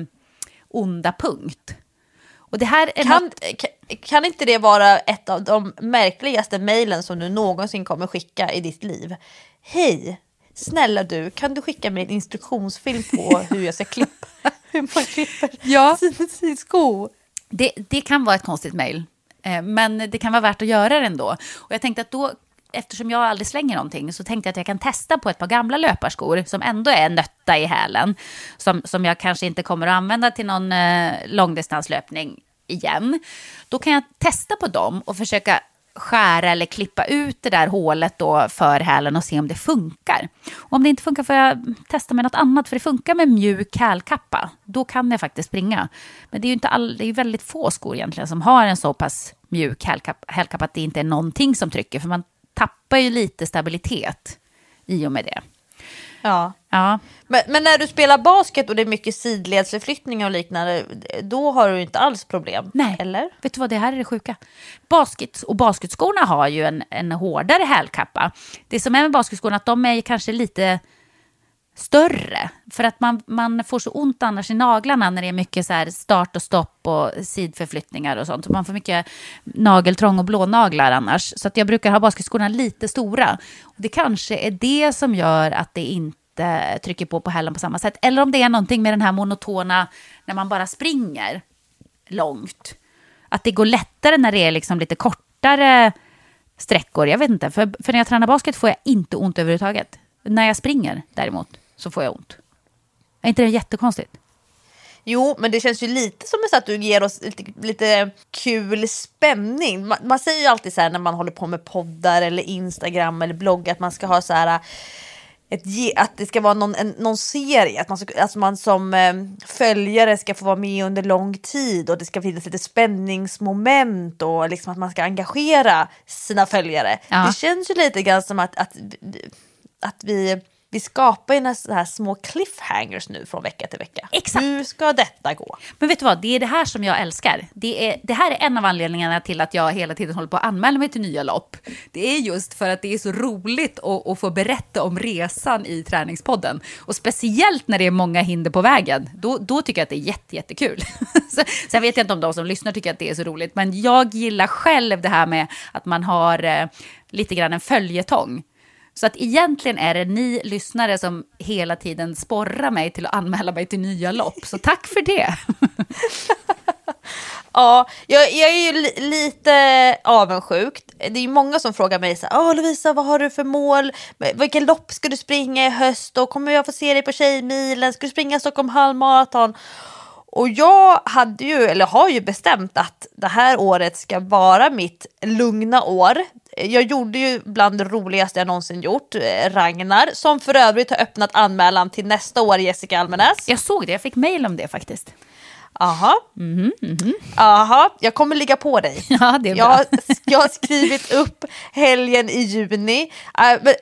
onda punkt. Och det här är Kan, något... kan, kan inte det vara ett av de märkligaste mejlen som du någonsin kommer skicka i ditt liv? Hej, snälla du, kan du skicka mig en instruktionsfilm på hur jag ska klippa, hur man klipper Ja. sin, sin sko? Det, det kan vara ett konstigt mejl, eh, men det kan vara värt att göra det ändå. Och jag tänkte att då, eftersom jag aldrig slänger någonting, så tänkte jag att jag kan testa på ett par gamla löparskor som ändå är nötta i hälen, som, som jag kanske inte kommer att använda till någon eh, långdistanslöpning igen, då kan jag testa på dem och försöka skära eller klippa ut det där hålet då för hälen och se om det funkar. Och om det inte funkar får jag testa med något annat, för det funkar med mjuk hälkappa. Då kan jag faktiskt springa. Men det är ju inte all, det är väldigt få skor egentligen som har en så pass mjuk hälkappa, hälkappa att det inte är någonting som trycker, för man tappar ju lite stabilitet i och med det. Ja. Ja, Men, men när du spelar basket och det är mycket sidledsförflyttningar och liknande, då har du inte alls problem? Nej, Eller? vet du vad, det här är det sjuka. Basket och basketskorna har ju en, en hårdare hälkappa. Det som är med basketskorna är att de är kanske lite större. För att man, man får så ont annars i naglarna när det är mycket så här start och stopp och sidförflyttningar och sånt. Så man får mycket nageltrång och blånaglar annars. Så att jag brukar ha basketskorna lite stora. Och det kanske är det som gör att det inte trycker på på hälen på samma sätt. Eller om det är någonting med den här monotona när man bara springer långt. Att det går lättare när det är liksom lite kortare sträckor. Jag vet inte, för, för när jag tränar basket får jag inte ont överhuvudtaget. När jag springer däremot så får jag ont. Är inte det jättekonstigt? Jo, men det känns ju lite som att du ger oss lite, lite kul spänning. Man, man säger ju alltid så här när man håller på med poddar eller Instagram eller blogg att man ska ha så här ett, ge- att det ska vara någon, en, någon serie, att man, ska, att man som eh, följare ska få vara med under lång tid och det ska finnas lite spänningsmoment och liksom att man ska engagera sina följare. Ja. Det känns ju lite grann som att, att, att vi, vi skapar ju så här små cliffhangers nu från vecka till vecka. Exakt. Hur ska detta gå? Men vet du vad, det är det här som jag älskar. Det, är, det här är en av anledningarna till att jag hela tiden håller på att anmäla mig till nya lopp. Det är just för att det är så roligt att, att få berätta om resan i träningspodden. Och speciellt när det är många hinder på vägen, då, då tycker jag att det är jätte, jättekul. Så- Sen vet jag inte om de som lyssnar tycker att det är så roligt, men jag gillar själv det här med att man har eh, lite grann en följetong. Så att egentligen är det ni lyssnare som hela tiden sporrar mig till att anmäla mig till nya lopp. Så tack för det. Ja, jag, jag är ju li, lite avundsjuk. Det är ju många som frågar mig så här, ah, Lovisa, vad har du för mål? Vilken lopp ska du springa i höst? Och kommer jag få se dig på Tjejmilen? Ska du springa Stockholm halvmaraton? Och jag hade ju, eller har ju bestämt att det här året ska vara mitt lugna år. Jag gjorde ju bland det roligaste jag någonsin gjort, eh, Ragnar, som för övrigt har öppnat anmälan till nästa år, Jessica Almenäs. Jag såg det, jag fick mail om det faktiskt. Aha. Aha, jag kommer ligga på dig. Ja, det är jag, bra. har, jag har skrivit upp helgen i juni. Äh,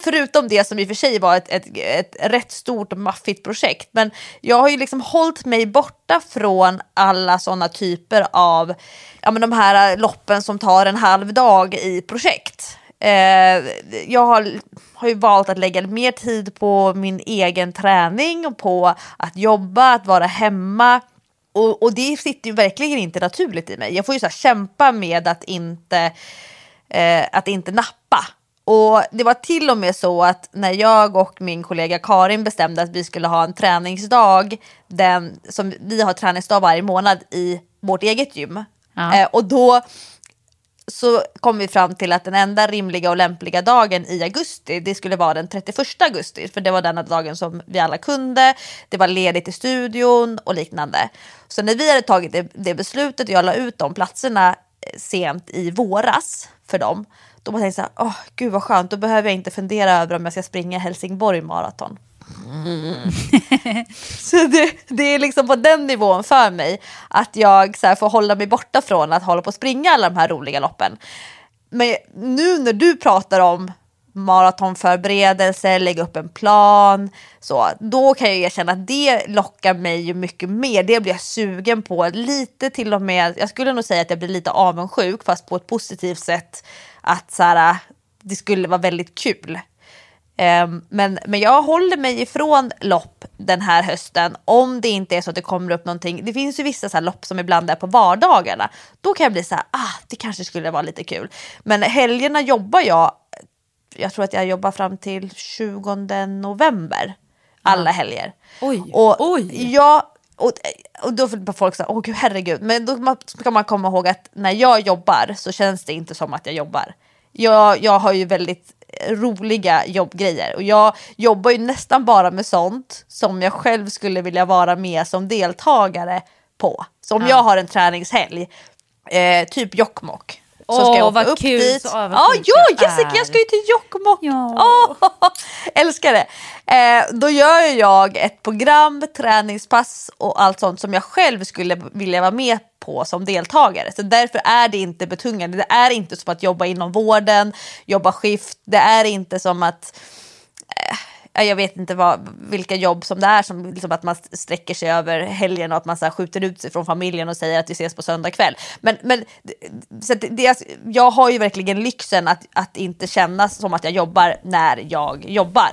förutom det som i och för sig var ett, ett, ett rätt stort maffigt projekt. Men jag har ju liksom hållit mig borta från alla sådana typer av ja, men de här loppen som tar en halv dag i projekt. Eh, jag har, har ju valt att lägga mer tid på min egen träning och på att jobba, att vara hemma. Och, och det sitter ju verkligen inte naturligt i mig. Jag får ju så kämpa med att inte, eh, att inte nappa. Och det var till och med så att när jag och min kollega Karin bestämde att vi skulle ha en träningsdag, den, som vi har träningsdag varje månad i vårt eget gym. Ja. Eh, och då så kom vi fram till att den enda rimliga och lämpliga dagen i augusti, det skulle vara den 31 augusti, för det var den dagen som vi alla kunde, det var ledigt i studion och liknande. Så när vi hade tagit det, det beslutet och jag la ut de platserna eh, sent i våras för dem, då tänkte jag så här, åh gud vad skönt, då behöver jag inte fundera över om jag ska springa Helsingborg maraton. Så det, det är liksom på den nivån för mig att jag så här får hålla mig borta från att hålla på och springa alla de här roliga loppen. Men nu när du pratar om maratonförberedelse, lägga upp en plan, så, då kan jag erkänna att det lockar mig ju mycket mer. Det blir jag sugen på, lite till och med, jag skulle nog säga att jag blir lite avundsjuk, fast på ett positivt sätt, att så här, det skulle vara väldigt kul. Ehm, men, men jag håller mig ifrån lopp den här hösten om det inte är så att det kommer upp någonting. Det finns ju vissa så lopp som ibland är på vardagarna. Då kan jag bli så här, ah, det kanske skulle vara lite kul. Men helgerna jobbar jag, jag tror att jag jobbar fram till 20 november. Alla helger. Oj, Och, oj. Ja, och, och då får folk säga, åh gud herregud. Men då ska man komma ihåg att när jag jobbar så känns det inte som att jag jobbar. Jag, jag har ju väldigt roliga jobbgrejer och jag jobbar ju nästan bara med sånt som jag själv skulle vilja vara med som deltagare på. Så om jag har en träningshelg, eh, typ Jokkmokk, så ska Åh, jag åka upp kul, dit. så Ja, avundsjuk ja, Jessica, är. jag ska ju till Jokkmokk. Ja. Åh, älskar det. Eh, då gör jag ett program, träningspass och allt sånt som jag själv skulle vilja vara med på som deltagare. Så därför är det inte betungande. Det är inte som att jobba inom vården, jobba skift. Det är inte som att eh, jag vet inte vad, vilka jobb som det är, som liksom att man sträcker sig över helgen och att man så här skjuter ut sig från familjen och säger att vi ses på söndag kväll. Men, men så att det, det, jag har ju verkligen lyxen att, att inte känna som att jag jobbar när jag jobbar.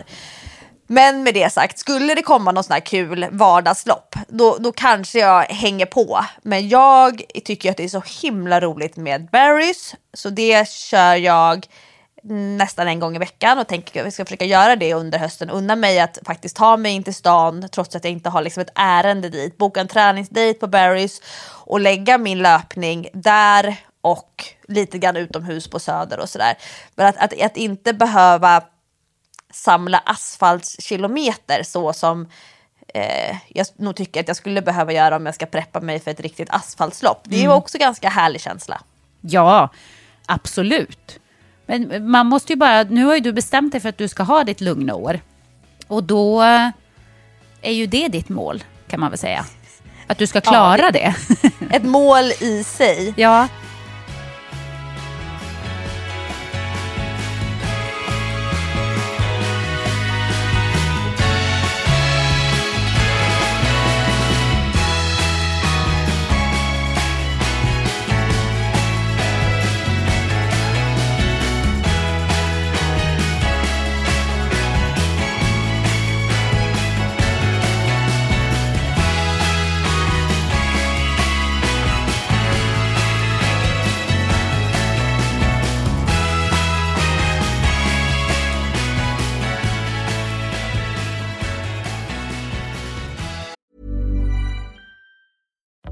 Men med det sagt, skulle det komma någon sån här kul vardagslopp, då, då kanske jag hänger på. Men jag tycker att det är så himla roligt med Barry's, så det kör jag nästan en gång i veckan och tänker att jag ska försöka göra det under hösten. Unna mig att faktiskt ta mig in till stan trots att jag inte har liksom ett ärende dit. Boka en träningsdejt på Barry's och lägga min löpning där och lite grann utomhus på Söder och sådär. Men att, att, att inte behöva samla asfaltskilometer så som eh, jag nog tycker att jag skulle behöva göra om jag ska preppa mig för ett riktigt asfaltslopp. Det är ju också ganska härlig känsla. Ja, absolut. Men man måste ju bara, nu har ju du bestämt dig för att du ska ha ditt lugna år. Och då är ju det ditt mål, kan man väl säga. Att du ska klara Ja, det. Ett mål i sig. ja.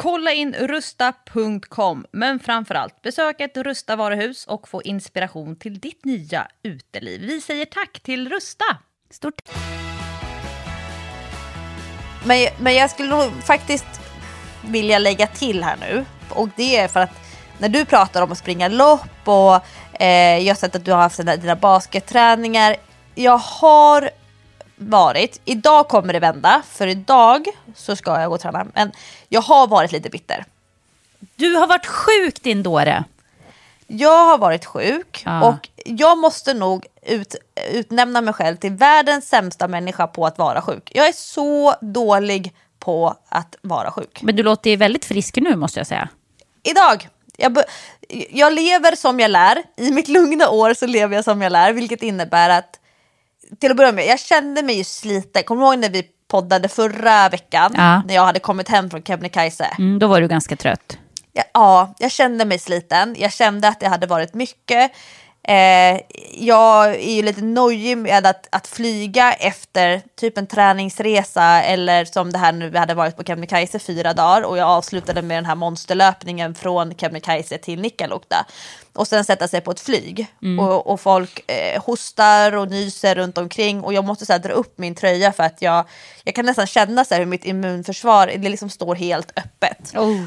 Kolla in rusta.com, men framförallt besök ett Rusta varuhus och få inspiration till ditt nya uteliv. Vi säger tack till Rusta! Stort Men, men jag skulle nog faktiskt vilja lägga till här nu. Och det är för att när du pratar om att springa lopp och eh, jag har sett att du har haft dina, dina basketträningar. Jag har varit, idag kommer det vända, för idag så ska jag gå och träna. Men jag har varit lite bitter. Du har varit sjuk din dåre. Jag har varit sjuk Ja. och jag måste nog ut, utnämna mig själv till världens sämsta människa på att vara sjuk. Jag är så dålig på att vara sjuk. Men du låter ju väldigt frisk nu måste jag säga. Idag, jag, jag lever som jag lär. I mitt lugna år så lever jag som jag lär, vilket innebär att till att börja med, jag kände mig ju sliten. Kommer du ihåg när vi poddade förra veckan? Ja. När jag hade kommit hem från Kebnekaise. Mm, då var du ganska trött. Ja, ja, jag kände mig sliten. Jag kände att det hade varit mycket. Eh, jag är ju lite nojig med att, att flyga efter typ en träningsresa eller som det här nu, vi hade varit på Kebnekaise fyra dagar och jag avslutade med den här monsterlöpningen från Kebnekaise till Nikkaluokta. Och sen sätta sig på ett flyg och, och folk eh, hostar och nyser runt omkring och jag måste så här, dra upp min tröja för att jag, jag kan nästan känna så här, hur mitt immunförsvar det liksom står helt öppet. Oh,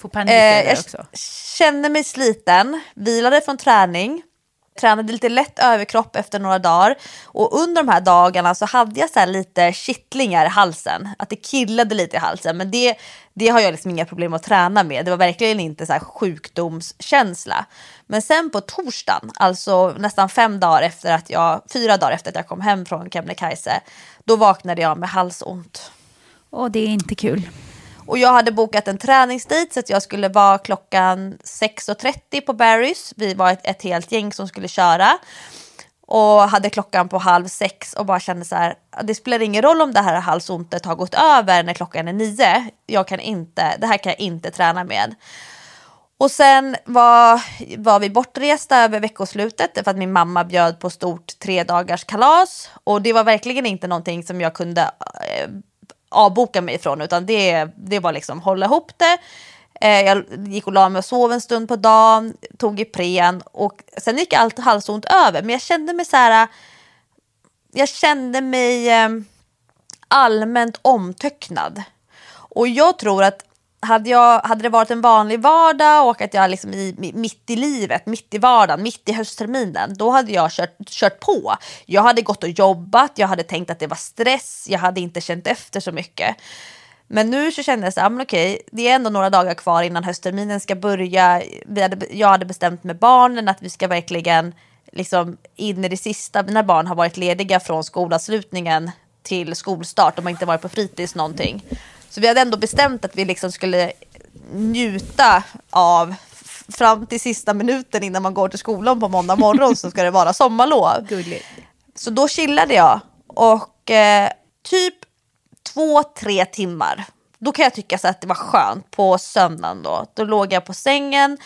får panik Eh, jag också. kände mig sliten, vilade från träning, tränade lite lätt överkropp efter några dagar. Och under de här dagarna så hade jag så här lite kittlingar i halsen. Att det killade lite i halsen. Men det, det har jag liksom inga problem att träna med. Det var verkligen inte så här sjukdomskänsla. Men sen på torsdagen, alltså nästan fem dagar efter att jag, fyra dagar efter att jag kom hem från Kebnekaise, då vaknade jag med halsont. Och det är inte kul. Och jag hade bokat en träningsdejt, så att jag skulle vara klockan 6.30 på Barry's. Vi var ett, ett helt gäng som skulle köra. Och hade klockan på halv sex och bara kände så här, det spelar ingen roll om det här halsontet har gått över när klockan är nio. Jag kan inte, det här kan jag inte träna med. Och sen var, var vi bortresta över veckoslutet för att min mamma bjöd på stort tre dagars kalas. Och det var verkligen inte någonting som jag kunde eh, avboka mig ifrån utan det, det var liksom hålla ihop det. Eh, jag gick och la mig och sov en stund på dagen, tog Ipren och sen gick allt halsont över. Men jag kände mig så här, jag kände mig eh, allmänt omtöcknad. Och jag tror att hade, jag, hade det varit en vanlig vardag och att jag liksom i, mitt i livet, mitt i vardagen, mitt i höstterminen, då hade jag kört, kört på. Jag hade gått och jobbat, jag hade tänkt att det var stress, jag hade inte känt efter så mycket. Men nu så kände jag så här, ah, men okej, det är ändå några dagar kvar innan höstterminen ska börja. Vi hade, jag hade bestämt med barnen att vi ska verkligen liksom in i det sista, Mina barn har varit lediga från skolavslutningen till skolstart, de har inte varit på fritids någonting. Så vi hade ändå bestämt att vi liksom skulle njuta av fram till sista minuten innan man går till skolan på måndag morgon så ska det vara sommarlov. Gulligt. Så då chillade jag och eh, typ två, tre timmar. Då kan jag tycka så att det var skönt på söndagen då. Då låg jag på sängen.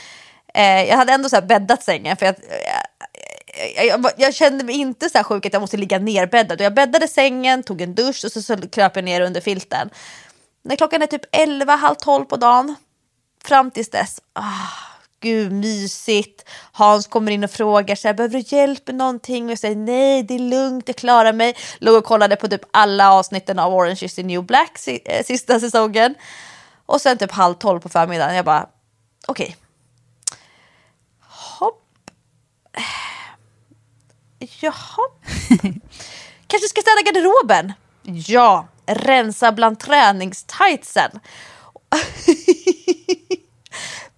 Eh, jag hade ändå så bäddat sängen för jag, jag, jag, jag kände mig inte så här sjuk att jag måste ligga nerbäddad. Jag bäddade sängen, tog en dusch och så, så kröp jag ner under filten. När klockan är typ 11, halv 12 på dagen, fram tills dess, ah, gud mysigt. Hans kommer in och frågar så här, behöver du hjälp med någonting? Och jag säger nej, det är lugnt, jag klarar mig. Låg och kollade på typ alla avsnitten av Orange is the new black eh, sista säsongen. Och sen typ halv 12 på förmiddagen, jag bara, okej. Hopp. Jaha. Kanske ska städa garderoben? Ja, rensa bland träningstightsen.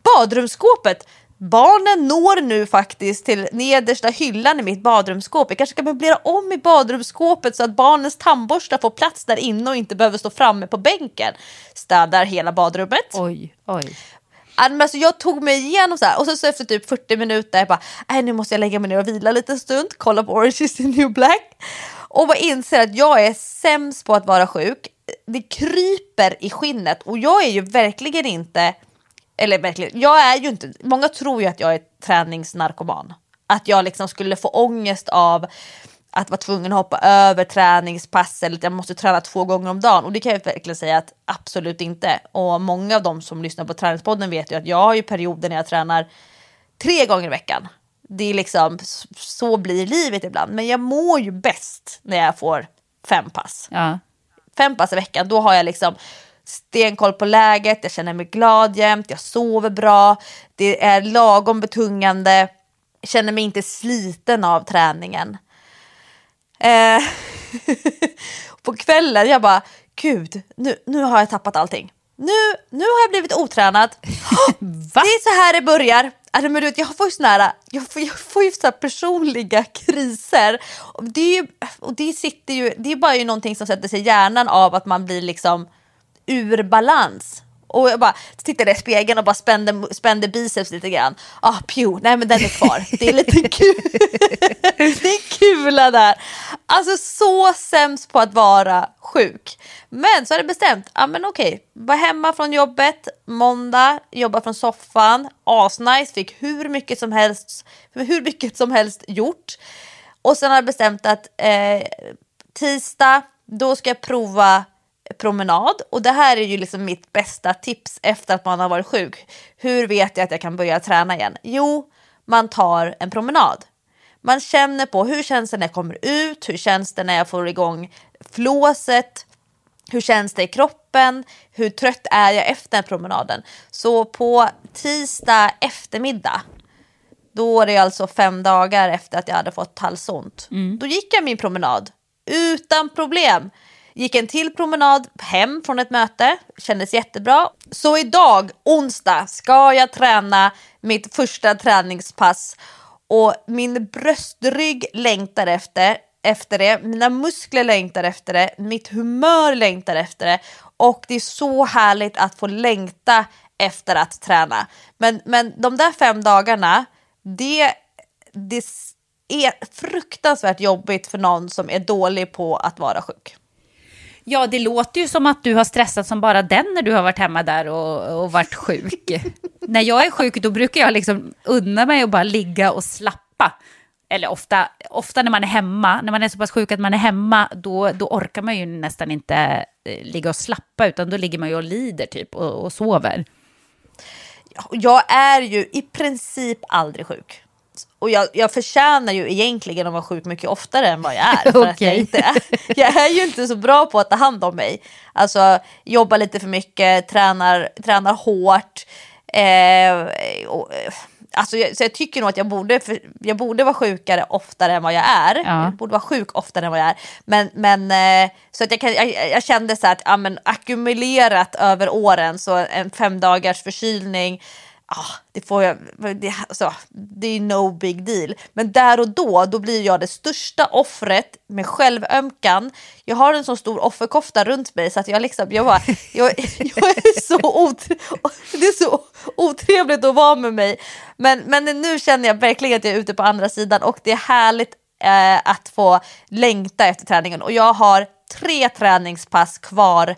Badrumsskåpet. Barnen når nu faktiskt till nedersta hyllan i mitt badrumsskåp. Jag kanske ska möblera om i badrumsskåpet så att barnens tandborstar får plats där inne och inte behöver stå framme på bänken. Städar hela badrummet. Oj, oj. Alltså, jag tog mig igenom så här och så, så efter typ 40 minuter jag bara, nej nu måste jag lägga mig ner och vila lite stund, kolla på Orange is the new black och bara inser att jag är sämst på att vara sjuk. Det kryper i skinnet och jag är ju verkligen inte, eller verkligen, jag är ju inte, många tror ju att jag är träningsnarkoman. Att jag liksom skulle få ångest av att vara tvungen att hoppa över träningspass eller att jag måste träna två gånger om dagen. Och det kan jag verkligen säga att absolut inte. Och många av de som lyssnar på träningspodden vet ju att jag har ju perioder när jag tränar tre gånger i veckan. Det är liksom, så blir livet ibland. Men jag mår ju bäst när jag får fem pass. Ja. Fem pass i veckan, då har jag liksom stenkoll på läget, jag känner mig glad jämt, jag sover bra, det är lagom betungande, jag känner mig inte sliten av träningen. Eh, på kvällen, jag bara, gud, nu, nu har jag tappat allting. Nu, nu har jag blivit otränad. det är så här det börjar. Alltså, men du vet, jag får ju såna här, jag får, jag får ju så personliga kriser. Det, är ju, och det, sitter ju, det är bara ju någonting som sätter sig i hjärnan av att man blir liksom ur balans. Och jag bara tittade i spegeln och bara spände, spände biceps lite grann. Ah, pew, nej men den är kvar. Det är lite kul. det är kula där. Alltså så sämst på att vara sjuk. Men så har det bestämt, ja ah, men okej, var hemma från jobbet, måndag, jobba från soffan, asnice, fick hur mycket som helst, hur mycket som helst gjort. Och sen har jag bestämt att eh, tisdag, då ska jag prova promenad. Och det här är ju liksom mitt bästa tips efter att man har varit sjuk. Hur vet jag att jag kan börja träna igen? Jo, man tar en promenad. Man känner på hur känns det när jag kommer ut? Hur känns det när jag får igång flåset? Hur känns det i kroppen? Hur trött är jag efter promenaden? Så på tisdag eftermiddag, då är det alltså fem dagar efter att jag hade fått halsont. Mm. Då gick jag min promenad utan problem. Gick en till promenad hem från ett möte, kändes jättebra. Så idag, onsdag, ska jag träna mitt första träningspass och min bröstrygg längtar efter, efter det, mina muskler längtar efter det, mitt humör längtar efter det och det är så härligt att få längta efter att träna. Men, men de där fem dagarna, det, det är fruktansvärt jobbigt för någon som är dålig på att vara sjuk. Ja, det låter ju som att du har stressat som bara den när du har varit hemma där och, och varit sjuk. när jag är sjuk då brukar jag liksom unna mig att bara ligga och slappa. Eller ofta, ofta när man är hemma, när man är så pass sjuk att man är hemma, då, då orkar man ju nästan inte eh, ligga och slappa, utan då ligger man ju och lider typ och, och sover. Jag är ju i princip aldrig sjuk och jag, jag förtjänar ju egentligen att vara sjuk mycket oftare än vad jag är. För okay. att jag, inte är jag är ju inte så bra på att ta hand om mig. Alltså jobbar lite för mycket, tränar, tränar hårt. Eh, och, alltså, jag, så jag tycker nog att jag borde, jag borde vara sjukare oftare än vad jag är. Ja. Jag borde vara sjuk oftare än vad jag är. Men, men eh, så att jag, kan, jag, jag kände så att ja, men, ackumulerat över åren så en fem dagars förkylning ah, det får jag, det, alltså, det är no big deal. Men där och då, då blir jag det största offret med självömkan. Jag har en så stor offerkofta runt mig så att jag liksom, jag bara, jag, jag är så otre, det är så otrevligt att vara med mig. Men, men nu känner jag verkligen att jag är ute på andra sidan och det är härligt eh, att få längta efter träningen. Och jag har tre träningspass kvar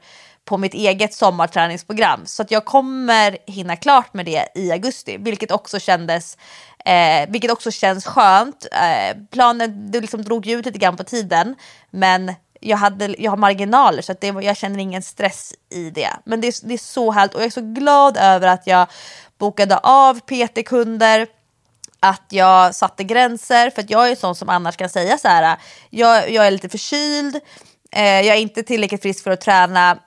på mitt eget sommarträningsprogram. Så att jag kommer hinna klart med det i augusti, vilket också kändes eh, vilket också känns skönt. Eh, planen det liksom drog ut lite grann på tiden, men jag, hade, jag har marginaler så att det, jag känner ingen stress i det. Men det, det är så härligt och jag är så glad över att jag bokade av PT-kunder att jag satte gränser för att jag är sån som annars kan säga så här. Jag, jag är lite förkyld, eh, jag är inte tillräckligt frisk för att träna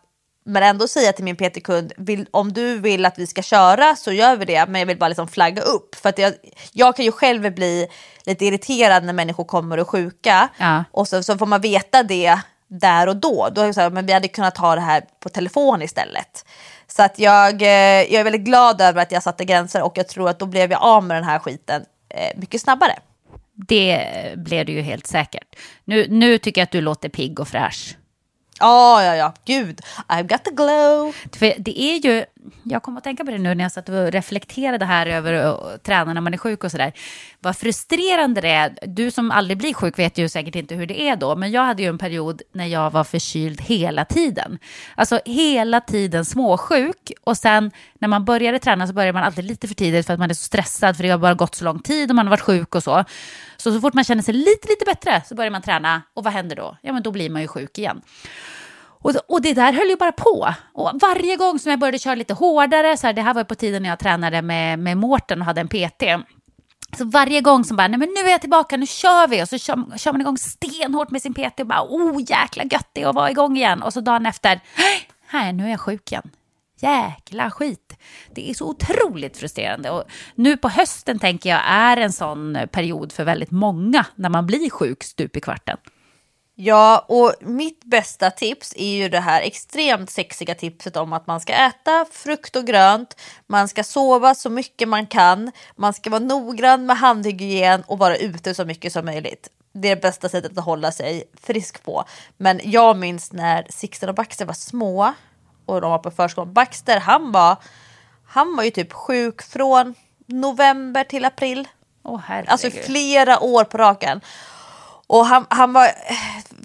men ändå säga till min PT-kund, om du vill att vi ska köra så gör vi det, men jag vill bara liksom flagga upp. För att jag, jag kan ju själv bli lite irriterad när människor kommer och är sjuka ja. och så, så får man veta det där och då. Då är det så här, men vi hade kunnat ta det här på telefon istället. Så att jag, eh, jag är väldigt glad över att jag satte gränser och jag tror att då blev jag av med den här skiten eh, mycket snabbare. Det blev du ju helt säkert. Nu, nu tycker jag att du låter pigg och fräsch. Ja, ja, ja, gud, I've got the glow. För det är ju jag kom att tänka på det nu när jag satt och reflekterade här över eh, att träna när man är sjuk och sådär. Vad frustrerande det är. Du som aldrig blir sjuk vet ju säkert inte hur det är då, men jag hade ju en period när jag var förkyld hela tiden. Alltså hela tiden småsjuk och sen när man började träna så började man alltid lite för tidigt för att man är så stressad för det har bara gått så lång tid och man har varit sjuk och så. Så så fort man känner sig lite, lite bättre så börjar man träna och vad händer då? Ja, men då blir man ju sjuk igen. Och, och det där höll ju bara på. Och varje gång som jag började köra lite hårdare, så här, det här var på tiden när jag tränade med, med Mårten och hade en PT. Så varje gång som bara, nej men nu är jag tillbaka, nu kör vi. Och så kör, kör man igång stenhårt med sin PT och bara, oh jäkla gött det är att vara igång igen. Och så dagen efter, här nu är jag sjuk igen. Jäkla skit. Det är så otroligt frustrerande. Och nu på hösten tänker jag är en sån period för väldigt många när man blir sjuk stup i kvarten. Ja, och mitt bästa tips är ju det här extremt sexiga tipset om att man ska äta frukt och grönt, man ska sova så mycket man kan, man ska vara noggrann med handhygien och vara ute så mycket som möjligt. Det är det bästa sättet att hålla sig frisk på. Men jag minns när Sixten och Baxter var små och de var på förskolan. Baxter, han var, han var ju typ sjuk från november till april. Åh, alltså flera år på raken. Och han, han var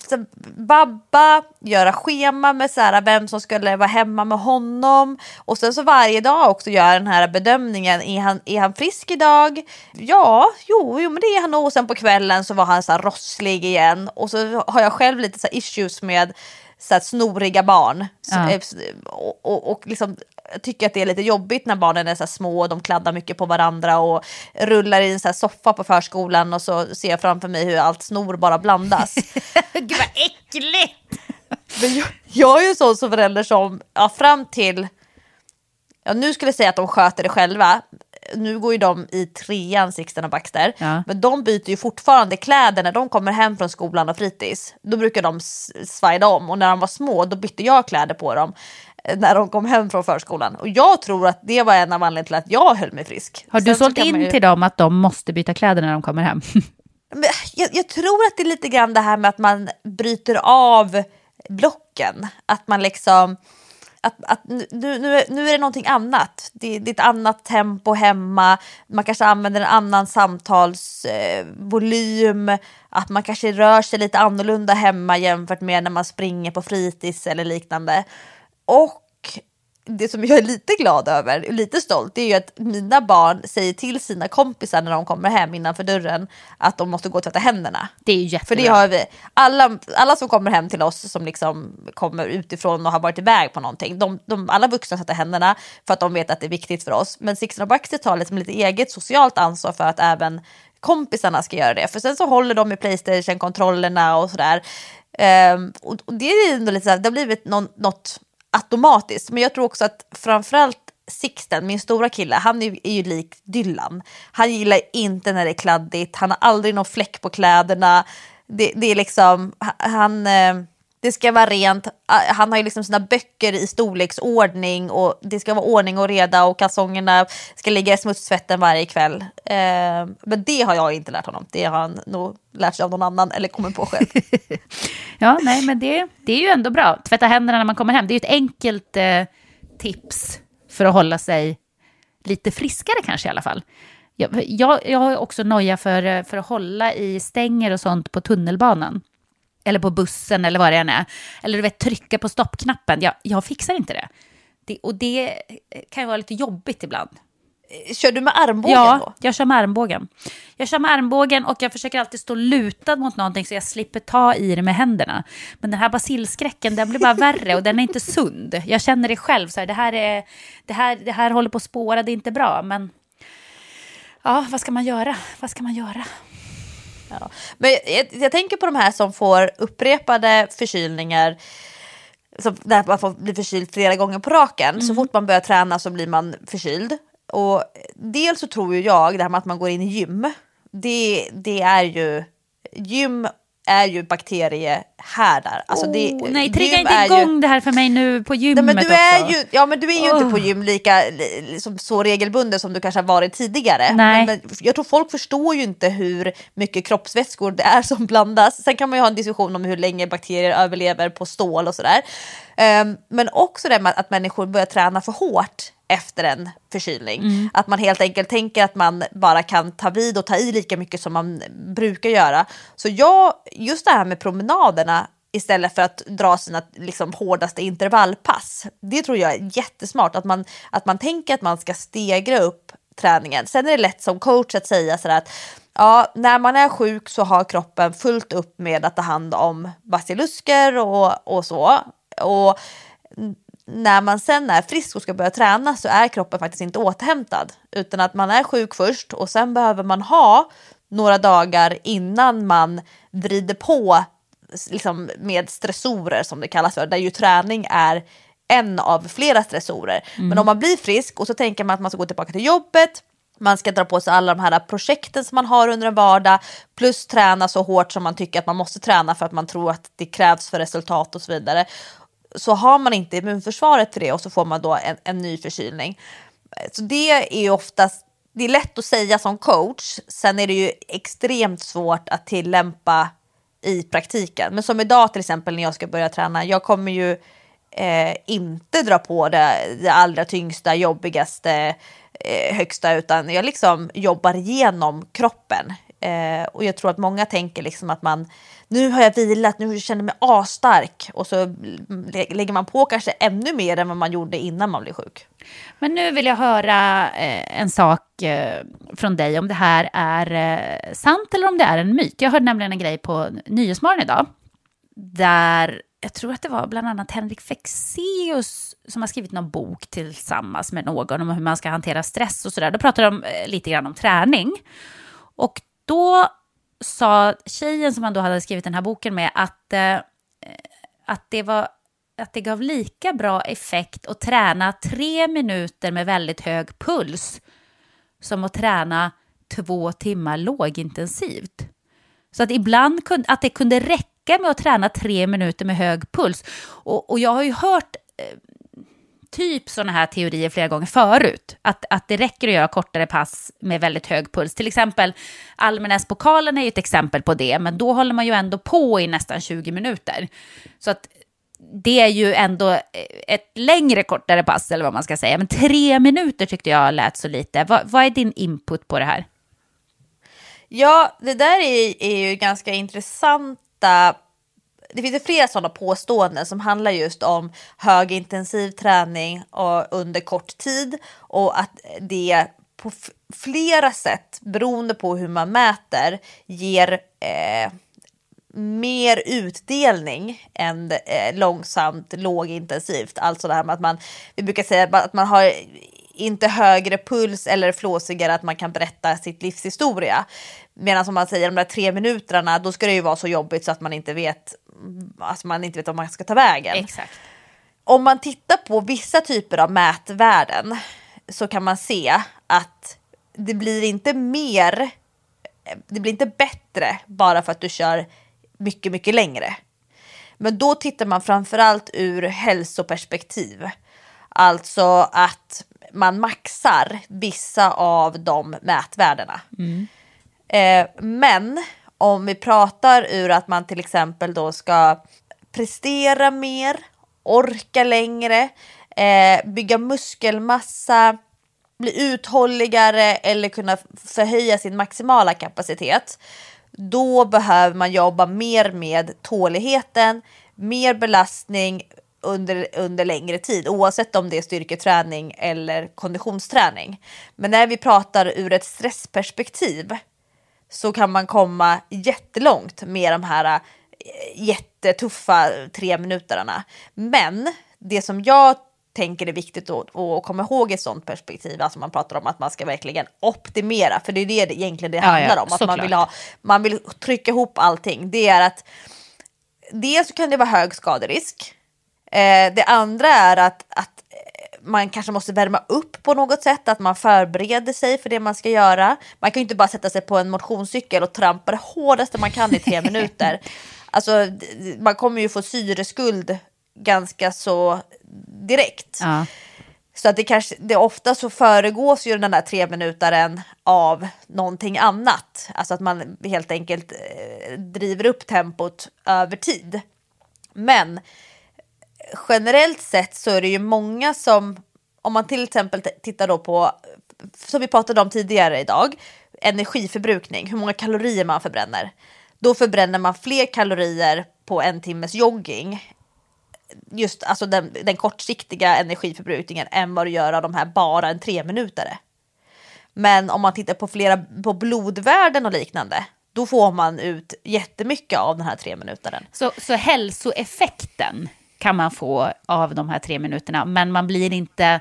så, babba, göra schema med så här, vem som skulle vara hemma med honom. Och sen så varje dag också göra den här bedömningen. Är han, är han frisk idag? Ja, jo, jo men det är han nog. Och sen på kvällen så var han så här rosslig igen. Och så har jag själv lite så issues med så här, snoriga barn. Ja. Och, och, och liksom tycker att det är lite jobbigt när barnen är så små och de kladdar mycket på varandra och rullar i en så soffa på förskolan och så ser jag framför mig hur allt snor bara blandas. Gud vad äckligt! Men jag, jag är ju sån som förälder som ja, fram till, ja, nu skulle jag säga att de sköter det själva, nu går ju de i trean, Sixten och Baxter, ja. men de byter ju fortfarande kläder när de kommer hem från skolan och fritids. Då brukar de svajda om och när de var små då bytte jag kläder på dem när de kom hem från förskolan. Och jag tror att det var en av anledningarna till att jag höll mig frisk. Har du Sen sålt in ju... till dem att de måste byta kläder när de kommer hem? jag, jag, tror att det är lite grann det här med att man bryter av blocken. Att man liksom... Att, att nu, nu, nu är det någonting annat. Det, det är ett annat tempo hemma. Man kanske använder en annan samtalsvolym. Eh, att man kanske rör sig lite annorlunda hemma jämfört med när man springer på fritids eller liknande. Och det som jag är lite glad över, lite stolt, det är ju att mina barn säger till sina kompisar när de kommer hem innanför dörren att de måste gå och tvätta händerna. Det är ju jättebra. För det har vi, alla, alla som kommer hem till oss som liksom kommer utifrån och har varit iväg på någonting, de, de, alla vuxna tvättar händerna för att de vet att det är viktigt för oss. Men Sixten och Baxter tar liksom lite eget socialt ansvar för att även kompisarna ska göra det. För sen så håller de i Playstation-kontrollerna och sådär. Um, och, och, det är ändå lite så här, det har blivit någon, något automatiskt. Men jag tror också att framförallt Sixten, min stora kille, han är, är ju lik Dylan. Han gillar inte när det är kladdigt, han har aldrig någon fläck på kläderna. Det, det är liksom, han, eh, det ska vara rent. Ah, han har ju liksom sina böcker i storleksordning och det ska vara ordning och reda och kalsongerna ska ligga i smutstvätten varje kväll. Eh, men det har jag inte lärt honom. Det har han nog lärt sig av någon annan eller kommit på själv. ja, nej, men det, det är ju ändå bra. Tvätta händerna när man kommer hem. Det är ju ett enkelt eh, tips för att hålla sig lite friskare kanske i alla fall. Jag, jag, jag har också noja för, eh, för att hålla i stänger och sånt på tunnelbanan. Eller på bussen eller vad det än är. Eller du vet, trycka på stoppknappen. Jag, jag fixar inte det. det. Och det kan ju vara lite jobbigt ibland. Kör du med armbågen ja, då? Ja, jag kör med armbågen. Jag kör med armbågen och jag försöker alltid stå lutad mot någonting så jag slipper ta i det med händerna. Men den här basilskräcken, den blir bara värre och den är inte sund. Jag känner det själv, så här, det, här är, det, här, det här håller på att spåra, det är inte bra. Men ja, vad ska man göra? Vad ska man göra? Ja. Men jag, jag, tänker på de här som får upprepade förkylningar som, där man får bli förkyld flera gånger på raken. Mm. Så fort man börjar träna så blir man förkyld. Och dels så tror ju jag, det här med att man går in i gym, det, det är ju... Gym är ju bakteriehärdar. Alltså det, oh, nej, trigga inte igång ju, det här för mig nu på gymmet Nej, men du är också. ju, ja men du är ju inte på Oh. gym lika li- som så regelbunden som du kanske har varit tidigare. Nej. Men, men jag tror folk förstår ju inte hur mycket kroppsvätskor det är som blandas. Sen kan man ju ha en diskussion om hur länge bakterier överlever på stål och sådär. Ehm, men också det med att människor börjar träna för hårt efter en förkylning. Att man helt enkelt tänker att man bara kan ta vid och ta i lika mycket som man brukar göra. Så jag, just det här med promenaderna istället för att dra sina liksom, hårdaste intervallpass. Det tror jag är jättesmart, att man, att man tänker att man ska stegra upp träningen. Sen är det lätt som coach att säga sådär att ja, när man är sjuk så har kroppen fullt upp med att ta hand om basilusker och, och så. Och när man sen är frisk och ska börja träna så är kroppen faktiskt inte återhämtad. Utan att man är sjuk först och sen behöver man ha några dagar innan man vrider på liksom, med stressorer som det kallas för. Där ju träning är en av flera stressorer. Men om man blir frisk och så tänker man att man ska gå tillbaka till jobbet man ska dra på sig alla de här projekten som man har under en vardag plus träna så hårt som man tycker att man måste träna för att man tror att det krävs för resultat och så vidare så har man inte immunförsvaret för det och så får man då en, en ny förkylning. Så det är ju oftast, det är lätt att säga som coach, sen är det ju extremt svårt att tillämpa i praktiken. Men som idag till exempel när jag ska börja träna, jag kommer ju eh, inte dra på det, det allra tyngsta, jobbigaste, eh, högsta, utan jag liksom jobbar igenom kroppen. Eh, och jag tror att många tänker liksom att man, nu har jag vilat, nu känner jag mig asstark och så lä- lägger man på kanske ännu mer än vad man gjorde innan man blev sjuk. Men nu vill jag höra eh, en sak eh, från dig, om det här är eh, sant eller om det är en myt. Jag hörde nämligen en grej på Nyhetsmorgon idag, där jag tror att det var bland annat Henrik Fexeus som har skrivit någon bok tillsammans med någon om hur man ska hantera stress och sådär. Då pratade de eh, lite grann om träning. Och då sa tjejen som han då hade skrivit den här boken med att, eh, att det var att det gav lika bra effekt att träna tre minuter med väldigt hög puls som att träna två timmar lågintensivt. Så att ibland kunde, att det kunde räcka med att träna tre minuter med hög puls. Och, och jag har ju hört eh, typ sådana här teorier flera gånger förut. Att, att det räcker att göra kortare pass med väldigt hög puls. Till exempel Almenäspokalen är ju ett exempel på det, men då håller man ju ändå på i nästan 20 minuter. Så att det är ju ändå ett längre kortare pass, eller vad man ska säga. Men tre minuter tyckte jag lät så lite. Vad, vad är din input på det här? Ja, det där är, är ju ganska intressanta. Det finns ju flera sådana påståenden som handlar just om högintensiv träning och under kort tid och att det på flera sätt, beroende på hur man mäter, ger eh, mer utdelning än eh, långsamt lågintensivt. Alltså det här med att man, vi brukar säga att man har inte högre puls eller flåsigare att man kan berätta sitt livshistoria. Medan om man säger de där tre minuterna, då ska det ju vara så jobbigt så att man inte vet, alltså man inte vet om man ska ta vägen Exakt. om man tittar på vissa typer av mätvärden så kan man se att det blir inte mer, det blir inte bättre bara för att du kör mycket, mycket längre. Men då tittar man framförallt ur hälsoperspektiv. Alltså att man maxar vissa av de mätvärdena. Eh, men om vi pratar ur att man till exempel då ska prestera mer, orka längre, eh, bygga muskelmassa, bli uthålligare eller kunna förhöja sin maximala kapacitet. Då behöver man jobba mer med tåligheten, mer belastning under, under längre tid oavsett om det är styrketräning eller konditionsträning. Men när vi pratar ur ett stressperspektiv så kan man komma jättelångt med de här eh, jättetuffa tre minuterna. Men det som jag tänker är viktigt att, komma ihåg i ett sånt perspektiv, alltså man pratar om att man ska verkligen optimera, för det är det egentligen det Ja, handlar ja, om, att man vill, ha, man vill trycka ihop allting. Det är att dels så kan det vara hög skaderisk. Eh, det andra är att, att man kanske måste värma upp på något sätt, att man förbereder sig för det man ska göra. Man kan ju inte bara sätta sig på en motionscykel och trampa det hårdaste man kan i tre minuter. Alltså, man kommer ju få syreskuld ganska så direkt. Ja. Så att det kanske, det ofta så föregås ju den där tre minutaren av någonting annat. Alltså att man helt enkelt eh, driver upp tempot över tid. Men generellt sett så är det ju många som, om man till exempel tittar då på, som vi pratade om tidigare idag, energiförbrukning, hur många kalorier man förbränner. Då förbränner man fler kalorier på en timmes jogging just alltså den, den kortsiktiga energiförbrukningen än vad du gör av de här bara en tre minuter. Men om man tittar på flera på blodvärden och liknande, då får man ut jättemycket av den här tre minuteren. Så, så hälsoeffekten kan man få av de här tre minuterna, men man blir inte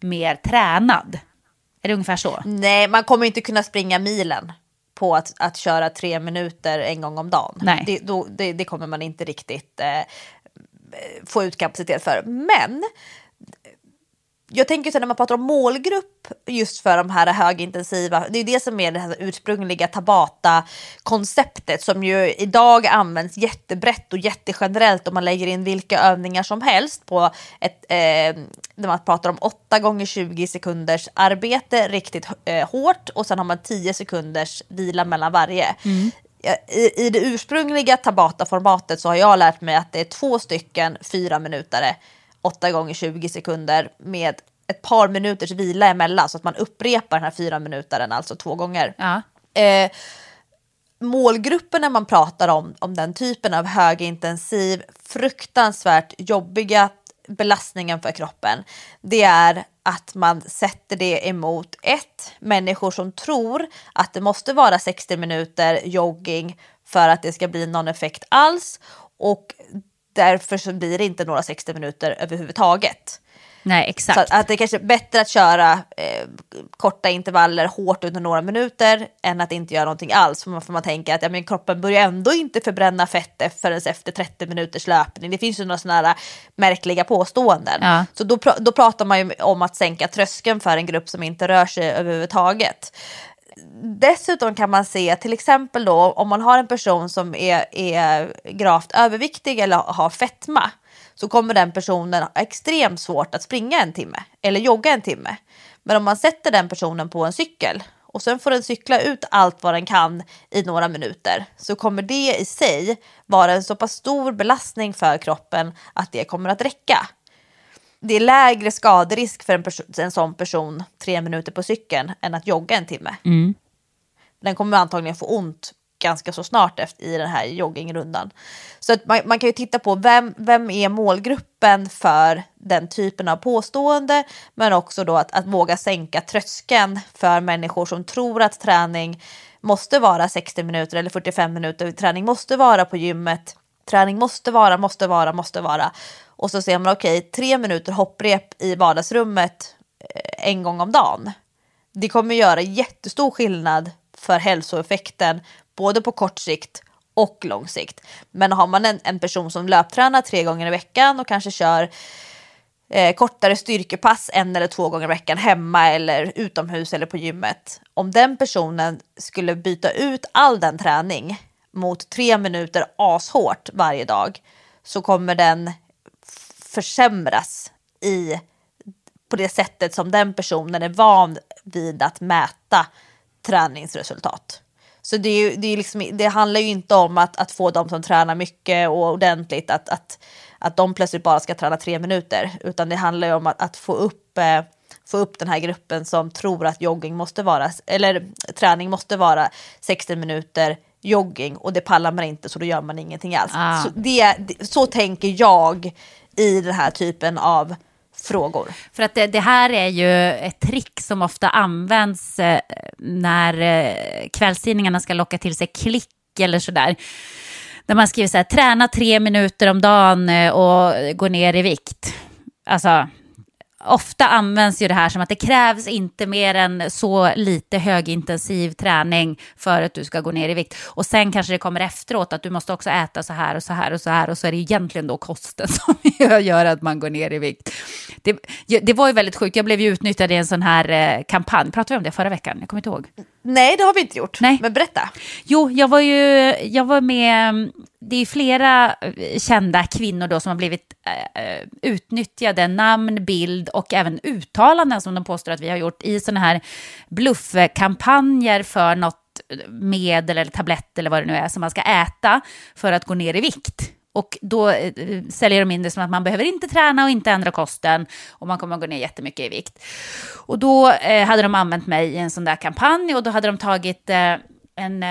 mer tränad. Är det ungefär så? Nej, man kommer inte kunna springa milen på att, att köra tre minuter en gång om dagen. Nej. Det, då, det, det kommer man inte riktigt eh, få ut kapacitet för. Men jag tänker så när man pratar om målgrupp just för de här högintensiva, det är det som är det här ursprungliga Tabata-konceptet som ju idag används jättebrett och jättegenerellt om man lägger in vilka övningar som helst på ett, eh, när man pratar om 8 gånger 20 sekunders arbete riktigt eh, hårt och sen har man 10 sekunders vila mellan varje. Ja, I, I det ursprungliga Tabata-formatet så har jag lärt mig att det är två stycken fyra minuter 8 gånger 20 sekunder med ett par minuters vila emellan så att man upprepar den här fyra minuteren alltså två gånger. Ja. Eh, målgruppen när man pratar om, om den typen av högintensiv, fruktansvärt jobbiga belastningen för kroppen, det är att man sätter det emot ett, människor som tror att det måste vara 60 minuter jogging för att det ska bli någon effekt alls och därför så blir det inte några 60 minuter överhuvudtaget. Nej, Så exakt. att, att det kanske är bättre att köra eh, korta intervaller hårt under några minuter än att inte göra någonting alls. För man, för man tänker att ja, men kroppen börjar ändå inte förbränna fett förrän efter 30 minuters löpning. Det finns ju några sådana här märkliga påståenden. Ja. Så då, då pratar man ju om att sänka tröskeln för en grupp som inte rör sig överhuvudtaget. Dessutom kan man se till exempel då om man har en person som är, är gravt överviktig eller har fetma så kommer den personen ha extremt svårt att springa en timme eller jogga en timme. Men om man sätter den personen på en cykel och sen får den cykla ut allt vad den kan i några minuter så kommer det i sig vara en så pass stor belastning för kroppen att det kommer att räcka. Det är lägre skaderisk för en, en sån person tre minuter på cykeln än att jogga en timme. Den kommer antagligen få ont ganska så snart efter, i den här joggingrundan. Så att man, man kan ju titta på vem, vem är målgruppen för den typen av påstående men också då att, att våga sänka tröskeln för människor som tror att träning måste vara 60 minuter eller 45 minuter. Träning måste vara på gymmet. Träning måste vara, måste vara, måste vara. Och så ser man okej, tre minuter hopprep i vardagsrummet eh, en gång om dagen. Det kommer göra jättestor skillnad för hälsoeffekten både på kort sikt och lång sikt. Men har man en, en person som löptränar tre gånger i veckan och kanske kör eh, kortare styrkepass en eller två gånger i veckan hemma eller utomhus eller på gymmet. Om den personen skulle byta ut all den träning mot tre minuter ashårt varje dag så kommer den försämras i på det sättet som den personen är van vid att mäta träningsresultat. Så det, är ju, det, är liksom, det handlar ju inte om att, att få de som tränar mycket och ordentligt att, att, att de plötsligt bara ska träna tre minuter. Utan det handlar ju om att, att få, upp, eh, få upp den här gruppen som tror att jogging måste vara, eller träning måste vara 60 minuter jogging och det pallar man inte så då gör man ingenting alls. Ah. Så, det, så tänker jag i den här typen av frågor. För att det, det här är ju ett trick som ofta används eh, när eh, kvällstidningarna ska locka till sig klick eller sådär. Där man skriver så här, träna tre minuter om dagen eh, och gå ner i vikt. Alltså, ofta används ju det här som att det krävs inte mer än så lite högintensiv träning för att du ska gå ner i vikt. Och sen kanske det kommer efteråt att du måste också äta så här och så här och så här och så är det egentligen då kosten som gör att man går ner i vikt. det, det var ju väldigt sjukt. Jag blev ju utnyttjad i en sån här eh, kampanj. Pratade vi om det förra veckan? Jag kommer inte ihåg. Nej, det har vi inte gjort. Nej. Men berätta. Jo, jag var ju jag var med, det är flera eh, kända kvinnor då som har blivit eh, eh, utnyttjade, namn, bild och även uttalanden som de påstår att vi har gjort i sådana här bluffkampanjer för något medel eller tablett eller vad det nu är som man ska äta för att gå ner i vikt. Och då eh, säljer de in det som att man behöver inte träna och inte ändra kosten och man kommer att gå ner jättemycket i vikt. Och då eh, hade de använt mig i en sån där kampanj och då hade de tagit eh, en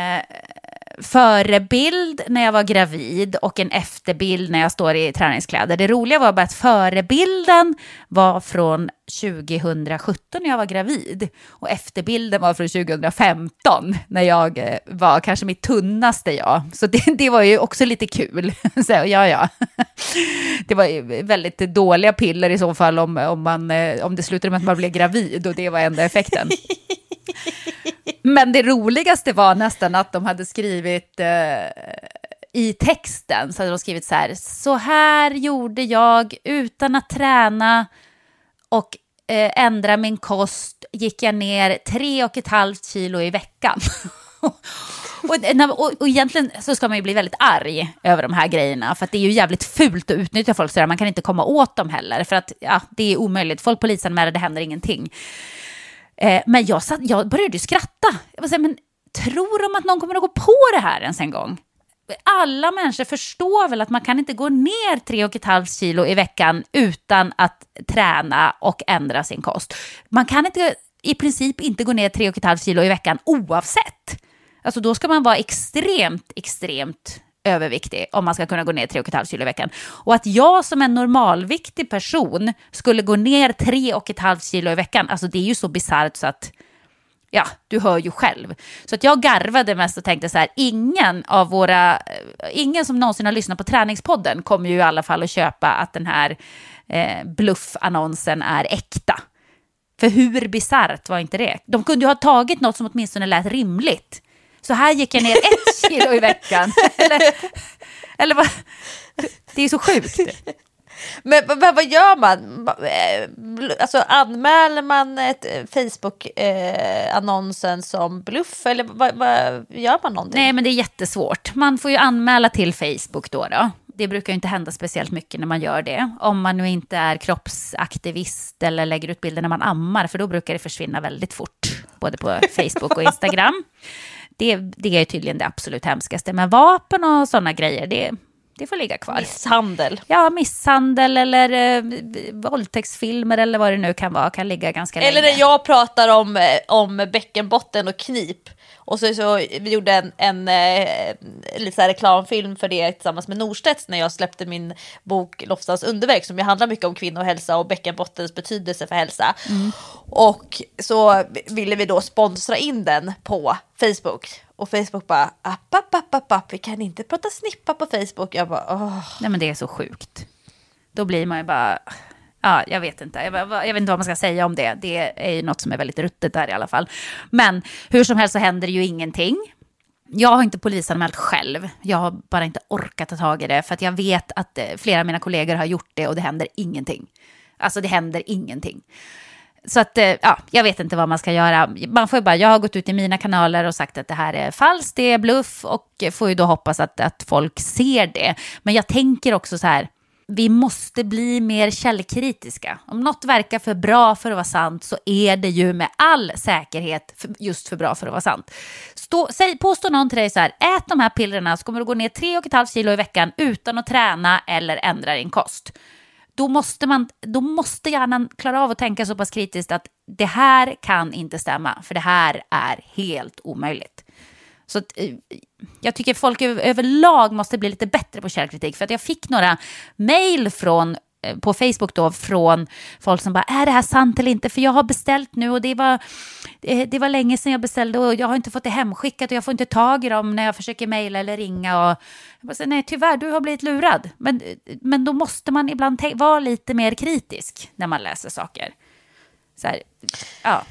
förebild när jag var gravid och en efterbild när jag står i träningskläder. Det roliga var bara att förebilden var från 2017 när jag var gravid och efterbilden var från 2015 när jag eh, var kanske mitt tunnaste jag. Så det, det var ju också lite kul. Så, ja, ja. Det var ju väldigt dåliga piller i så fall om, om, man, eh, om det slutade med att man blev gravid och det var enda effekten. Men det roligaste var nästan att de hade skrivit eh, i texten, så hade de skrivit så här, så här gjorde jag utan att träna och eh, ändra min kost, gick jag ner tre och ett halvt kilo i veckan. Och, och, och egentligen så ska man ju bli väldigt arg över de här grejerna, för att det är ju jävligt fult att utnyttja folk sådär. Man kan inte komma åt dem heller, för att ja, det är omöjligt. Folk polisanmäler, det händer ingenting. Eh, men jag, satt, jag började skratta. Jag var så här, men tror de att någon kommer att gå på det här ens en gång? Alla människor förstår väl att man kan inte gå ner 3,5 kilo i veckan utan att träna och ändra sin kost. Man kan inte, i princip inte gå ner 3,5 kilo i veckan oavsett. Alltså då ska man vara extremt, extremt överviktig om man ska kunna gå ner 3,5 kilo i veckan. Och att jag som en normalviktig person skulle gå ner 3,5 kilo i veckan, alltså det är ju så bisarrt så att ja, du hör ju själv. Så att jag garvade mest och tänkte så här, ingen av våra, eh, ingen som någonsin har lyssnat på träningspodden kommer ju i alla fall att köpa att den här eh, bluffannonsen är äkta. För hur bisarrt var inte det? De kunde ju ha tagit något som åtminstone lät rimligt. Så här gick jag ner ett kilo i veckan. eller, eller vad? Det är så sjukt. Men, men vad gör man? Alltså anmäler man ett Facebook-annonsen eh, som bluff eller vad, vad, gör man någonting? Nej, men det är jättesvårt. Man får ju anmäla till Facebook då. då. Det brukar inte hända speciellt mycket när man gör det. Om man nu inte är kroppsaktivist eller lägger ut bilder när man ammar, för då brukar det försvinna väldigt fort, både på Facebook och Instagram. Det, det är tydligen det absolut hemskaste. Men vapen och sådana grejer, det, det får ligga kvar. Misshandel. Ja, misshandel eller eh, våldtäktsfilmer eller vad det nu kan vara kan ligga ganska eller länge. Eller när jag pratar om, eh, om bäckenbotten och knip. Och så, så vi gjorde en, en, en eh, lite reklamfilm för det tillsammans med Norstedts när jag släppte min bok Lofsdals underverk som ju handlar mycket om kvinnohälsa och bäckenbottens betydelse för hälsa. Mm. Och så ville vi då sponsra in den på Facebook. Och Facebook bara, app, app, app, app, app, vi kan inte prata snippa på Facebook. Jag bara, åh. Nej men det är så sjukt. Då blir man ju bara, Ja, jag vet inte. Jag, jag, vet inte vad man ska säga om det. Det är ju något som är väldigt ruttet där i alla fall. Men hur som helst så händer det ju ingenting. Jag har inte polisanmält själv. Jag har bara inte orkat ta tag i det. För att jag vet att eh, flera av mina kollegor har gjort det och det händer ingenting. Alltså det händer ingenting. Så att, eh, ja, jag vet inte vad man ska göra. Man får bara, jag har gått ut i mina kanaler och sagt att det här är falskt, det är bluff och får ju då hoppas att, att folk ser det. Men jag tänker också så här, vi måste bli mer källkritiska. Om något verkar för bra för att vara sant så är det ju med all säkerhet för, just för bra för att vara sant. Stå, säg, påstå någon till dig så här, ät de här pillerna så kommer du gå ner 3,5 kilo i veckan utan att träna eller ändra din kost. Då måste, man, då måste hjärnan klara av att tänka så pass kritiskt att det här kan inte stämma, för det här är helt omöjligt. Så att, eh, jag tycker folk överlag måste bli lite bättre på källkritik. För att jag fick några mejl från Eh, på Facebook då från folk som bara, är det här sant eller inte? För jag har beställt nu och det var, eh, det var länge sedan jag beställde och jag har inte fått det hemskickat och jag får inte tag i dem när jag försöker mejla eller ringa. Och jag bara, nej, tyvärr, du har blivit lurad. Men, eh, men då måste man ibland vara lite mer kritisk när man läser saker. Så här, ja.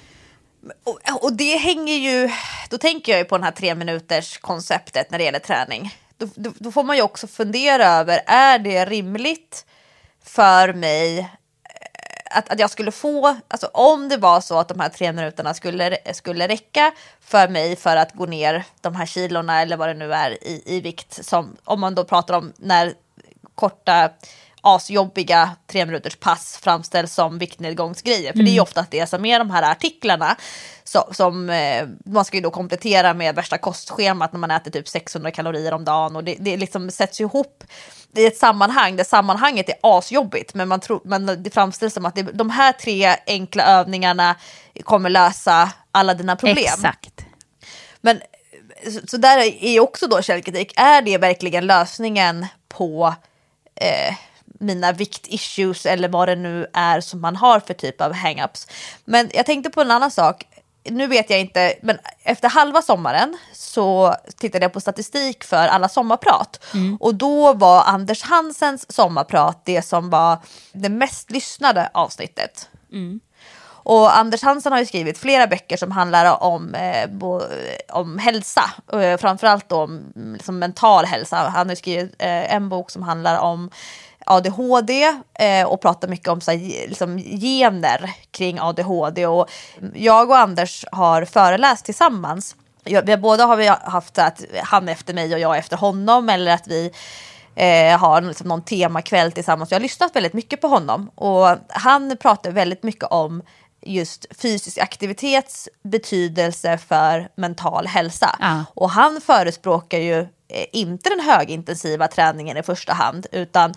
Och, och, det hänger ju, då tänker jag ju på den här tre minuters konceptet när det gäller träning. Då, då, då, får man ju också fundera över, är det rimligt för mig eh, att, att jag skulle få, alltså om det var så att de här tre minuterna skulle, skulle räcka för mig för att gå ner de här kilorna eller vad det nu är i, i vikt, som om man då pratar om när korta asjobbiga tre minuters pass framställs som viktnedgångsgrejer. För det är ju ofta det som är de här artiklarna så, som eh, man ska ju då komplettera med värsta kostschemat när man äter typ 600 kalorier om dagen och det, det liksom sätts ihop i ett sammanhang där sammanhanget är asjobbigt men, man tror, men det framställs som att det, de här tre enkla övningarna kommer lösa alla dina problem. Exakt. Men så, så där är också då källkritik, är det verkligen lösningen på eh, mina viktissues eller vad det nu är som man har för typ av hangups. Men jag tänkte på en annan sak. Nu vet jag inte, men efter halva sommaren så tittade jag på statistik för alla sommarprat. Och då var Anders Hansens sommarprat det som var det mest lyssnade avsnittet. Och Anders Hansen har ju skrivit flera böcker som handlar om, eh, bo, om hälsa, eh, framförallt om mm, liksom mental hälsa. Han har skrivit eh, en bok som handlar om ADHD eh, och pratar mycket om så här, liksom, gener kring ADHD. Och jag och Anders har föreläst tillsammans. Jag, vi båda har vi haft att han efter mig och jag efter honom eller att vi eh, har liksom någon temakväll tillsammans. Jag har lyssnat väldigt mycket på honom och han pratar väldigt mycket om just fysisk aktivitets betydelse för mental hälsa. Ja. Och han förespråkar ju eh, inte den högintensiva träningen i första hand utan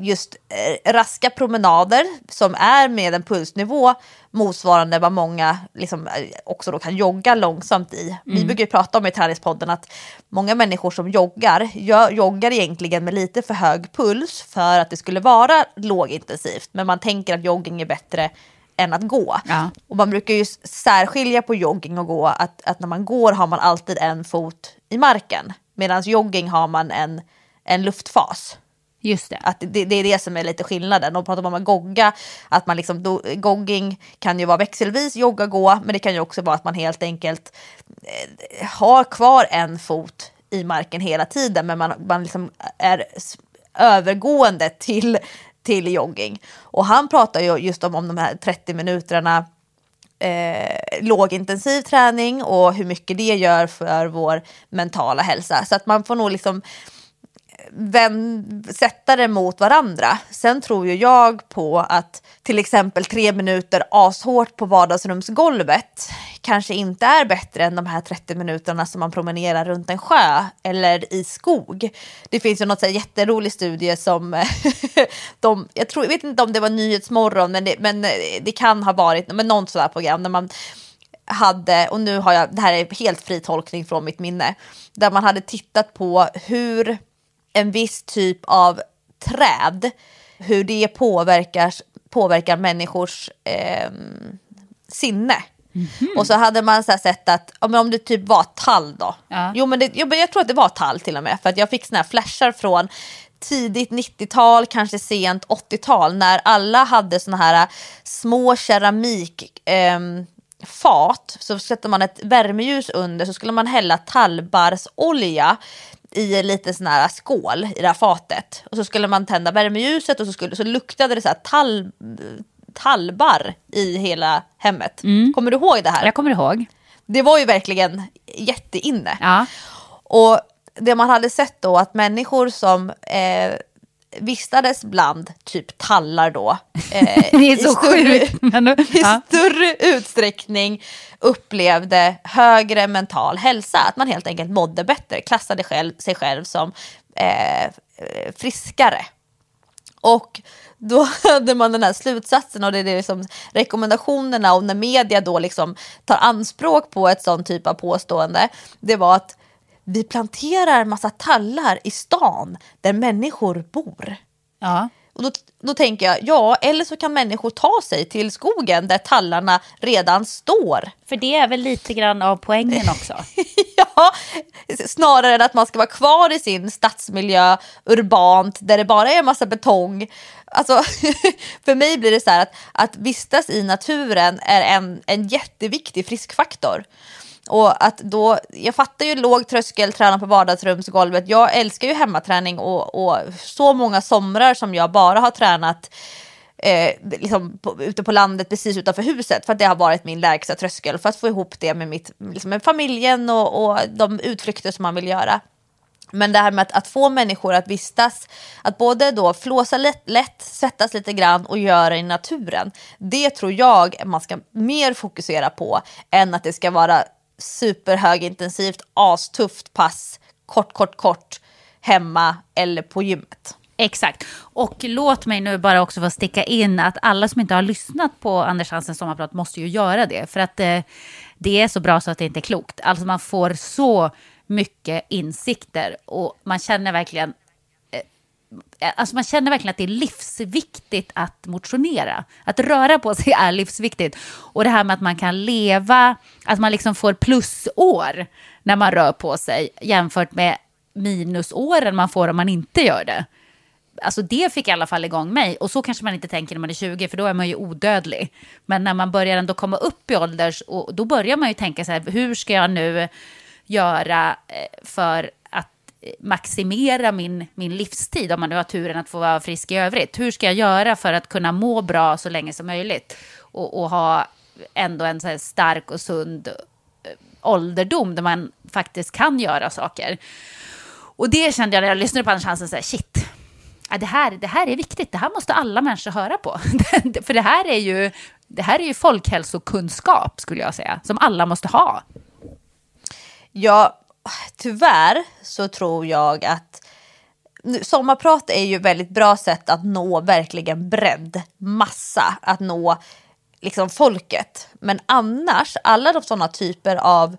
just eh, raska promenader som är med en pulsnivå motsvarande vad många liksom, eh, också då kan jogga långsamt i. Vi brukar ju prata om i träningspodden att många människor som joggar joggar egentligen med lite för hög puls för att det skulle vara lågintensivt. Men man tänker att jogging är bättre än att gå. Ja. Och man brukar ju särskilja på jogging och gå, att, att när man går har man alltid en fot i marken. Medan jogging har man en, en luftfas. Just det. Att det, det är det som är lite skillnaden. De pratar man om att gogga, att man liksom, do, gogging kan ju vara växelvis jogga, gå, men det kan ju också vara att man helt enkelt eh, har kvar en fot i marken hela tiden, men man, man liksom är övergående till, till jogging. Och han pratar ju just om, om de här 30 minuterna eh, lågintensiv träning och hur mycket det gör för vår mentala hälsa. Så att man får nog liksom vän, sätta det mot varandra. Sen tror ju jag på att till exempel tre minuter ashårt på vardagsrumsgolvet kanske inte är bättre än de här 30 minuterna som man promenerar runt en sjö eller i skog. Det finns ju något så här jätterolig studie som de, jag, tror, jag vet inte om det var Nyhetsmorgon, men det, men eh, det kan ha varit men något sådär program där man hade, och nu har jag, det här är helt fri tolkning från mitt minne, där man hade tittat på hur en viss typ av träd, hur det påverkar, påverkar människors eh, sinne. Och så hade man så sett att om det typ var tall då. Ja. Jo, men det, jo men jag tror att det var tall till och med. För att jag fick såna här flashar från tidigt 90-tal, kanske sent 80-tal. När alla hade såna här små keramik... ehm, fat så sätter man ett värmeljus under så skulle man hälla tallbarrsolja i en liten sån här skål i det här fatet. Och så skulle man tända värmeljuset och så, skulle, så luktade det så här tall, tallbarr i hela hemmet. Kommer du ihåg det här? Jag kommer ihåg. Det var ju verkligen jätteinne. Ja. Och det man hade sett då att människor som eh, vistades bland typ tallar då. Eh, Det är så sjukt. I större utsträckning upplevde högre mental hälsa. Att man helt enkelt mådde bättre, klassade själv, sig själv som eh, eh, friskare. Och då hade man den här slutsatsen och det är det liksom rekommendationerna och när media då liksom tar anspråk på ett sånt typ av påstående. Det var att vi planterar massa tallar i stan där människor bor. Ja. Och då, då tänker jag, ja, eller så kan människor ta sig till skogen där tallarna redan står. För det är väl lite grann av poängen också. ja, snarare än att man ska vara kvar i sin stadsmiljö, urbant, där det bara är massa betong. Alltså, för mig blir det så här att, att vistas i naturen är en, en jätteviktig friskfaktor. Och att då, jag fattar ju låg tröskel, träna på vardagsrumsgolvet. Jag älskar ju hemmaträning och, och så många somrar som jag bara har tränat eh, liksom på, ute på landet precis utanför huset för att det har varit min lägsta tröskel för att få ihop det med, mitt, liksom med familjen och, och de utflykter som man vill göra. Men det här med att, att, få människor att vistas, att både då flåsa lätt, lätt, svettas lite grann och göra i naturen. Det tror jag man ska mer fokusera på än att det ska vara superhögintensivt, astufft pass, kort, kort, kort hemma eller på gymmet. Exakt. Och låt mig nu bara också få sticka in att alla som inte har lyssnat på Anders Hansens sommarprat måste ju göra det. För att eh, det är så bra så att det inte är klokt. Alltså man får så mycket insikter och man känner verkligen Alltså man känner verkligen att det är livsviktigt att motionera. Att röra på sig är livsviktigt. Och det här med att man kan leva, att man liksom får plusår när man rör på sig jämfört med minusåren man får om man inte gör det. Alltså det fick i alla fall igång mig. Och så kanske man inte tänker när man är 20, för då är man ju odödlig. Men när man börjar ändå komma upp i ålders, och då börjar man ju tänka så här, hur ska jag nu göra eh, för maximera min, min livstid, om man nu har turen att få vara frisk i övrigt. Hur ska jag göra för att kunna må bra så länge som möjligt? Och, och ha ändå en så stark och sund eh, ålderdom där man faktiskt kan göra saker. Och det kände jag när jag lyssnade på Anders Hansen, så här, shit, det, här, det här är viktigt, det här måste alla människor höra på. För det här är ju, det här är ju folkhälsokunskap, skulle jag säga, som alla måste ha. Ja, tyvärr så tror jag att sommarprat är ju ett väldigt bra sätt att nå verkligen bredd, massa, att nå liksom folket. Men annars, alla de sådana typer av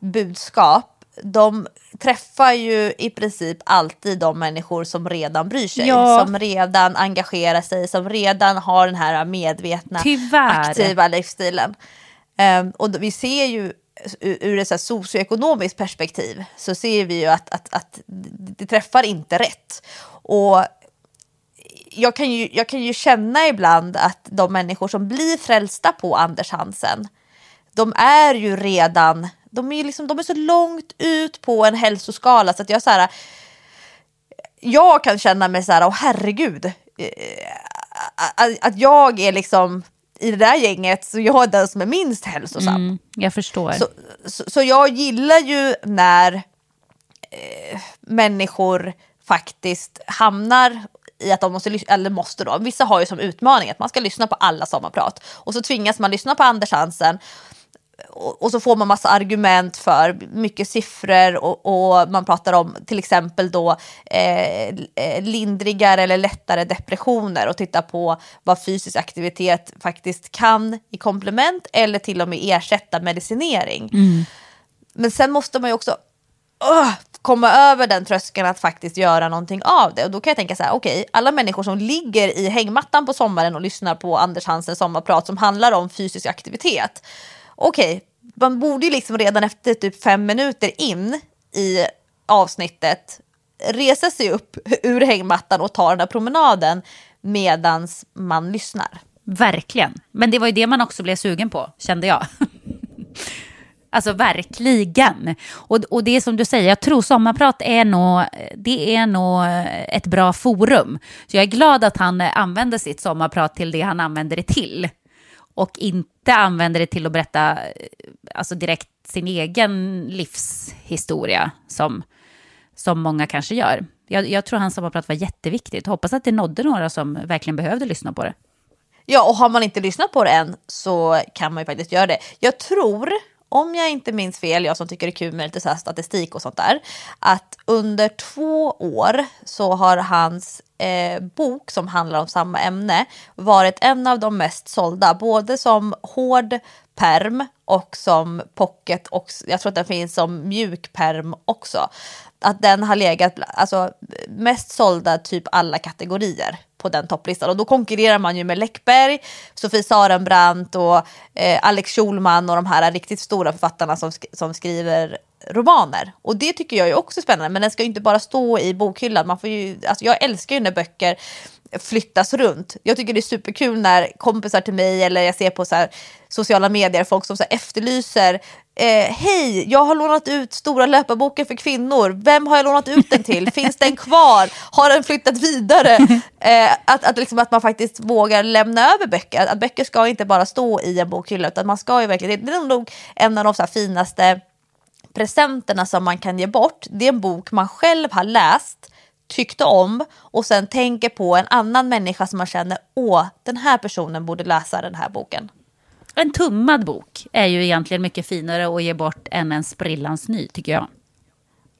budskap de träffar ju i princip alltid de människor som redan bryr sig, ja. som redan engagerar sig, som redan har den här medvetna, Tyvärr. aktiva livsstilen. Um, och vi ser ju ur ett socioekonomiskt perspektiv så ser vi ju att, att, att det träffar inte rätt. Och jag kan, ju, jag kan ju känna ibland att de människor som blir frälsta på Anders Hansen, de är ju redan de är, liksom, de är så långt ut på en hälsoskala så att jag så här, jag kan känna mig så här, åh herregud, eh, att jag är liksom i det där gänget så jag är den som är minst hälsosam. Mm, jag förstår. Så, så, så, jag gillar ju när eh, människor faktiskt hamnar i att de måste, eller måste då, vissa har ju som utmaning att man ska lyssna på alla sommarprat och så tvingas man lyssna på Anders Hansen och, så får man massa argument för mycket siffror och, och man pratar om till exempel då eh, eh, lindrigare eller lättare depressioner och titta på vad fysisk aktivitet faktiskt kan i komplement eller till och med ersätta medicinering. Mm. Men sen måste man ju också uh, komma över den tröskeln att faktiskt göra någonting av det. Och då kan jag tänka så här, okej, okay, alla människor som ligger i hängmattan på sommaren och lyssnar på Anders Hansens sommarprat som handlar om fysisk aktivitet okej, okay, man borde ju liksom redan efter typ fem minuter in i avsnittet resa sig upp ur hängmattan och ta den där promenaden medans man lyssnar. Verkligen. Men det var ju det man också blev sugen på, kände jag. Alltså verkligen. Och, och det är som du säger, jag tror sommarprat är nog, det är nog ett bra forum. Så jag är glad att han använder sitt sommarprat till det han använder det till och inte använder det till att berätta eh, alltså direkt sin egen livshistoria som, som många kanske gör. Jag, jag tror hans sommarprat var jätteviktigt. Hoppas att det nådde några som verkligen behövde lyssna på det. Ja, och har man inte lyssnat på det än så kan man ju faktiskt göra det. Jag tror, om jag inte minns fel, jag som tycker det är kul med lite så statistik och sånt där, att under två år så har hans eh, bok som handlar om samma ämne varit en av de mest sålda, både som hård perm och som pocket och jag tror att den finns som mjuk perm också. Att den har legat alltså, mest sålda typ alla kategorier på den topplistan. Och då konkurrerar man ju med Läckberg, Sofie Sarenbrant och eh, Alex Schulman och de här riktigt stora författarna som, sk som skriver romaner. Och det tycker jag är också spännande, men den ska ju inte bara stå i bokhyllan. Man får ju, alltså jag älskar ju när böcker flyttas runt. Jag tycker det är superkul när kompisar till mig eller jag ser på så här, sociala medier folk som så här, efterlyser Eh, Hej, jag har lånat ut stora löparboken för kvinnor. Vem har jag lånat ut den till? Finns den kvar? Har den flyttat vidare? Eh, att, att, liksom, att man faktiskt vågar lämna över böcker. Att, att böcker ska inte bara stå i en bokhylla utan man ska ju verkligen, det är nog en av de så här, finaste presenterna som man kan ge bort. Det är en bok man själv har läst tyckte om och sen tänker på en annan människa som man känner, åh, den här personen borde läsa den här boken. En tummad bok är ju egentligen mycket finare att ge bort än en sprillans ny, tycker jag.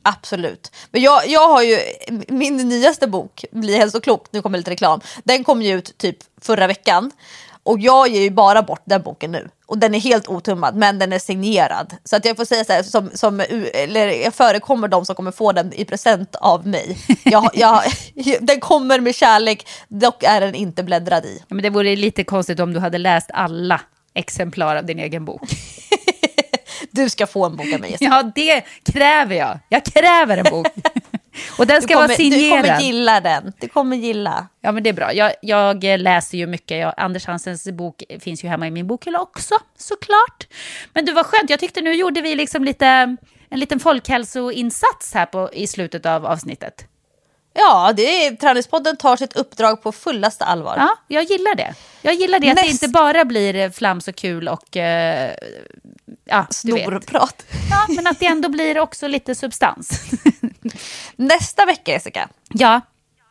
Absolut. Men jag, jag har ju, min nyaste bok, Bli hälsoklok, nu kommer lite reklam, den kom ju ut typ förra veckan. Och jag ger ju bara bort den boken nu. Och den är helt otummad, men den är signerad. Så att jag får säga så här, som, som, eller jag förekommer de som kommer få den i present av mig. Jag, jag, den kommer med kärlek, dock är den inte bläddrad i. Ja, men det vore lite konstigt om du hade läst alla exemplar av din egen bok. du ska få en bok av mig. Ja, det kräver jag. Jag kräver en bok. Och den ska kommer, vara signerad. Du kommer gilla den. Du kommer gilla. Ja, men det är bra. Jag, jag läser ju mycket. Jag, Anders Hansens bok finns ju hemma i min bokhylla också, såklart. Men du, var skönt. Jag tyckte nu gjorde vi liksom lite, en liten folkhälsoinsats här på, i slutet av avsnittet. Ja, det är, Träningspodden tar sitt uppdrag på fullaste allvar. Ja, jag gillar det. Jag gillar det, Näst... att det inte bara blir flams och kul och... Eh, ja, Snorprat. Ja, men att det ändå blir också lite substans. Nästa vecka, Jessica. Ja,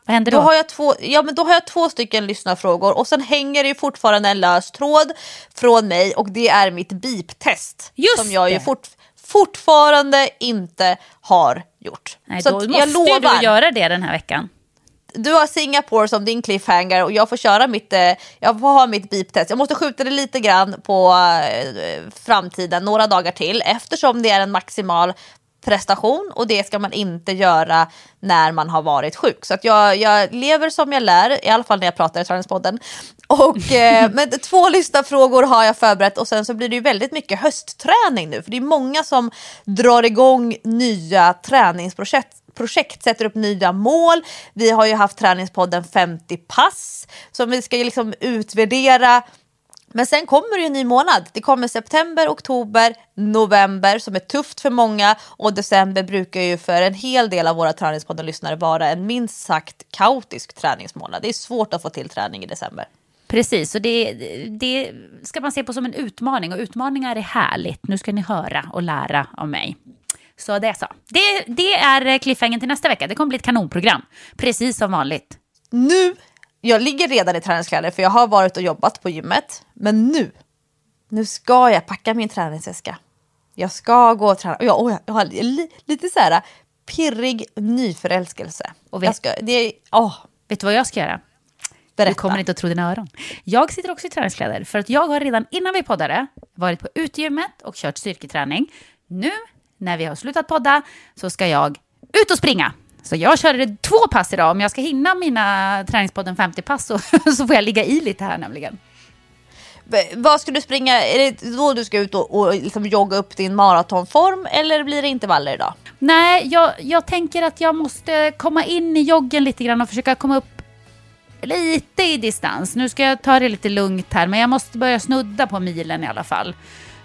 vad händer då? Då har jag två, ja, men då har jag två stycken lyssnarfrågor och sen hänger det ju fortfarande en lös tråd från mig och det är mitt beep-test. Som jag ju fort, fortfarande inte har gjort. Nej, Så då måste jag lovar, du göra det den här veckan. Du har Singapore som din cliffhanger och jag får köra mitt, eh, jag får ha mitt beep-test. Jag måste skjuta det lite grann på eh, framtiden, några dagar till, eftersom det är en maximal prestation och det ska man inte göra när man har varit sjuk. Så att jag, jag lever som jag lär, i alla fall när jag pratar i Träningspodden. Och, eh, men två lyssnarfrågor har jag förberett och sen så blir det ju väldigt mycket höstträning nu. För det är många som drar igång nya träningsprojekt projekt, sätter upp nya mål. Vi har ju haft träningspodden 50 pass som vi ska liksom utvärdera men sen kommer det ju en ny månad. Det kommer september, oktober, november som är tufft för många och december brukar ju för en hel del av våra träningspodden-lyssnare vara en minst sagt kaotisk träningsmånad. Det är svårt att få till träning i december. Precis, och det, det ska man se på som en utmaning och utmaningar är härligt. Nu ska ni höra och lära av mig. Så det är så. Det, det är cliffhangern till nästa vecka. Det kommer bli ett kanonprogram, precis som vanligt. Nu jag ligger redan i träningskläder för jag har varit och jobbat på gymmet. Men nu, nu ska jag packa min träningsväska. Jag ska gå och träna. Och jag, jag har li, lite så här pirrig nyförälskelse. Och vet, jag ska, det, åh. vet du vad jag ska göra? Berätta. Du kommer inte att tro dina öron. Jag sitter också i träningskläder för att jag har redan innan vi poddade varit på utegymmet och kört styrketräning. Nu när vi har slutat podda så ska jag ut och springa. Så jag körde två pass idag. Om jag ska hinna mina Träningspodden 50-pass så, så får jag ligga i lite här nämligen. Vad ska du springa? Är det då du ska ut och, och liksom jogga upp din maratonform eller blir det intervaller idag? Nej, jag, jag tänker att jag måste komma in i joggen lite grann och försöka komma upp lite i distans. Nu ska jag ta det lite lugnt här, men jag måste börja snudda på milen i alla fall.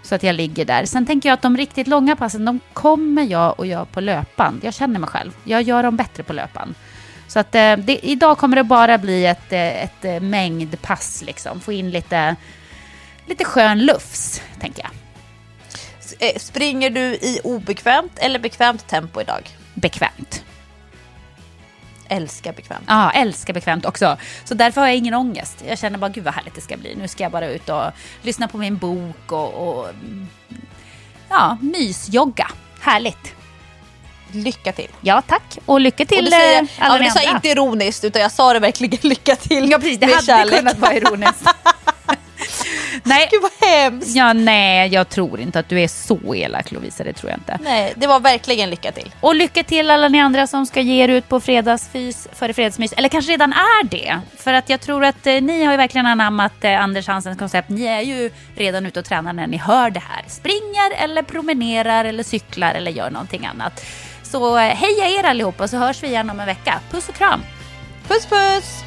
Så att jag ligger där. Sen tänker jag att de riktigt långa passen, de kommer jag att göra på löpan. Jag känner mig själv. Jag gör dem bättre på löpan. Så att eh, det, idag kommer det bara bli ett, eh, ett eh, mängdpass liksom. Få in lite, lite skön lufs, tänker jag. Springer du i obekvämt eller bekvämt tempo idag? Bekvämt älskar bekvämt. Ja, älskar bekvämt också. Så därför har jag ingen ångest. Jag känner bara, gud vad härligt det ska bli. Nu ska jag bara ut och lyssna på min bok och, och ja, mysjogga. Härligt. Lycka till. Ja, tack. Och lycka till och säger, eh, alla ja, Du sa inte ironiskt, utan jag sa det verkligen lycka till. Ja, precis. Det hade kärlek. kunnat vara ironiskt. nej. Gud vad hemskt. Ja, nej, jag tror inte att du är så elak Lovisa, det tror jag inte. Nej, det var verkligen lycka till. Och lycka till alla ni andra som ska ge er ut på fredagsfys före fredagsmys, eller kanske redan är det. För att jag tror att eh, ni har ju verkligen anammat eh, Anders Hansens koncept. Ni är ju redan ute och tränar när ni hör det här. Springer eller promenerar eller cyklar eller gör någonting annat. Så eh, heja er allihopa så hörs vi igen om en vecka. Puss och kram! Puss puss!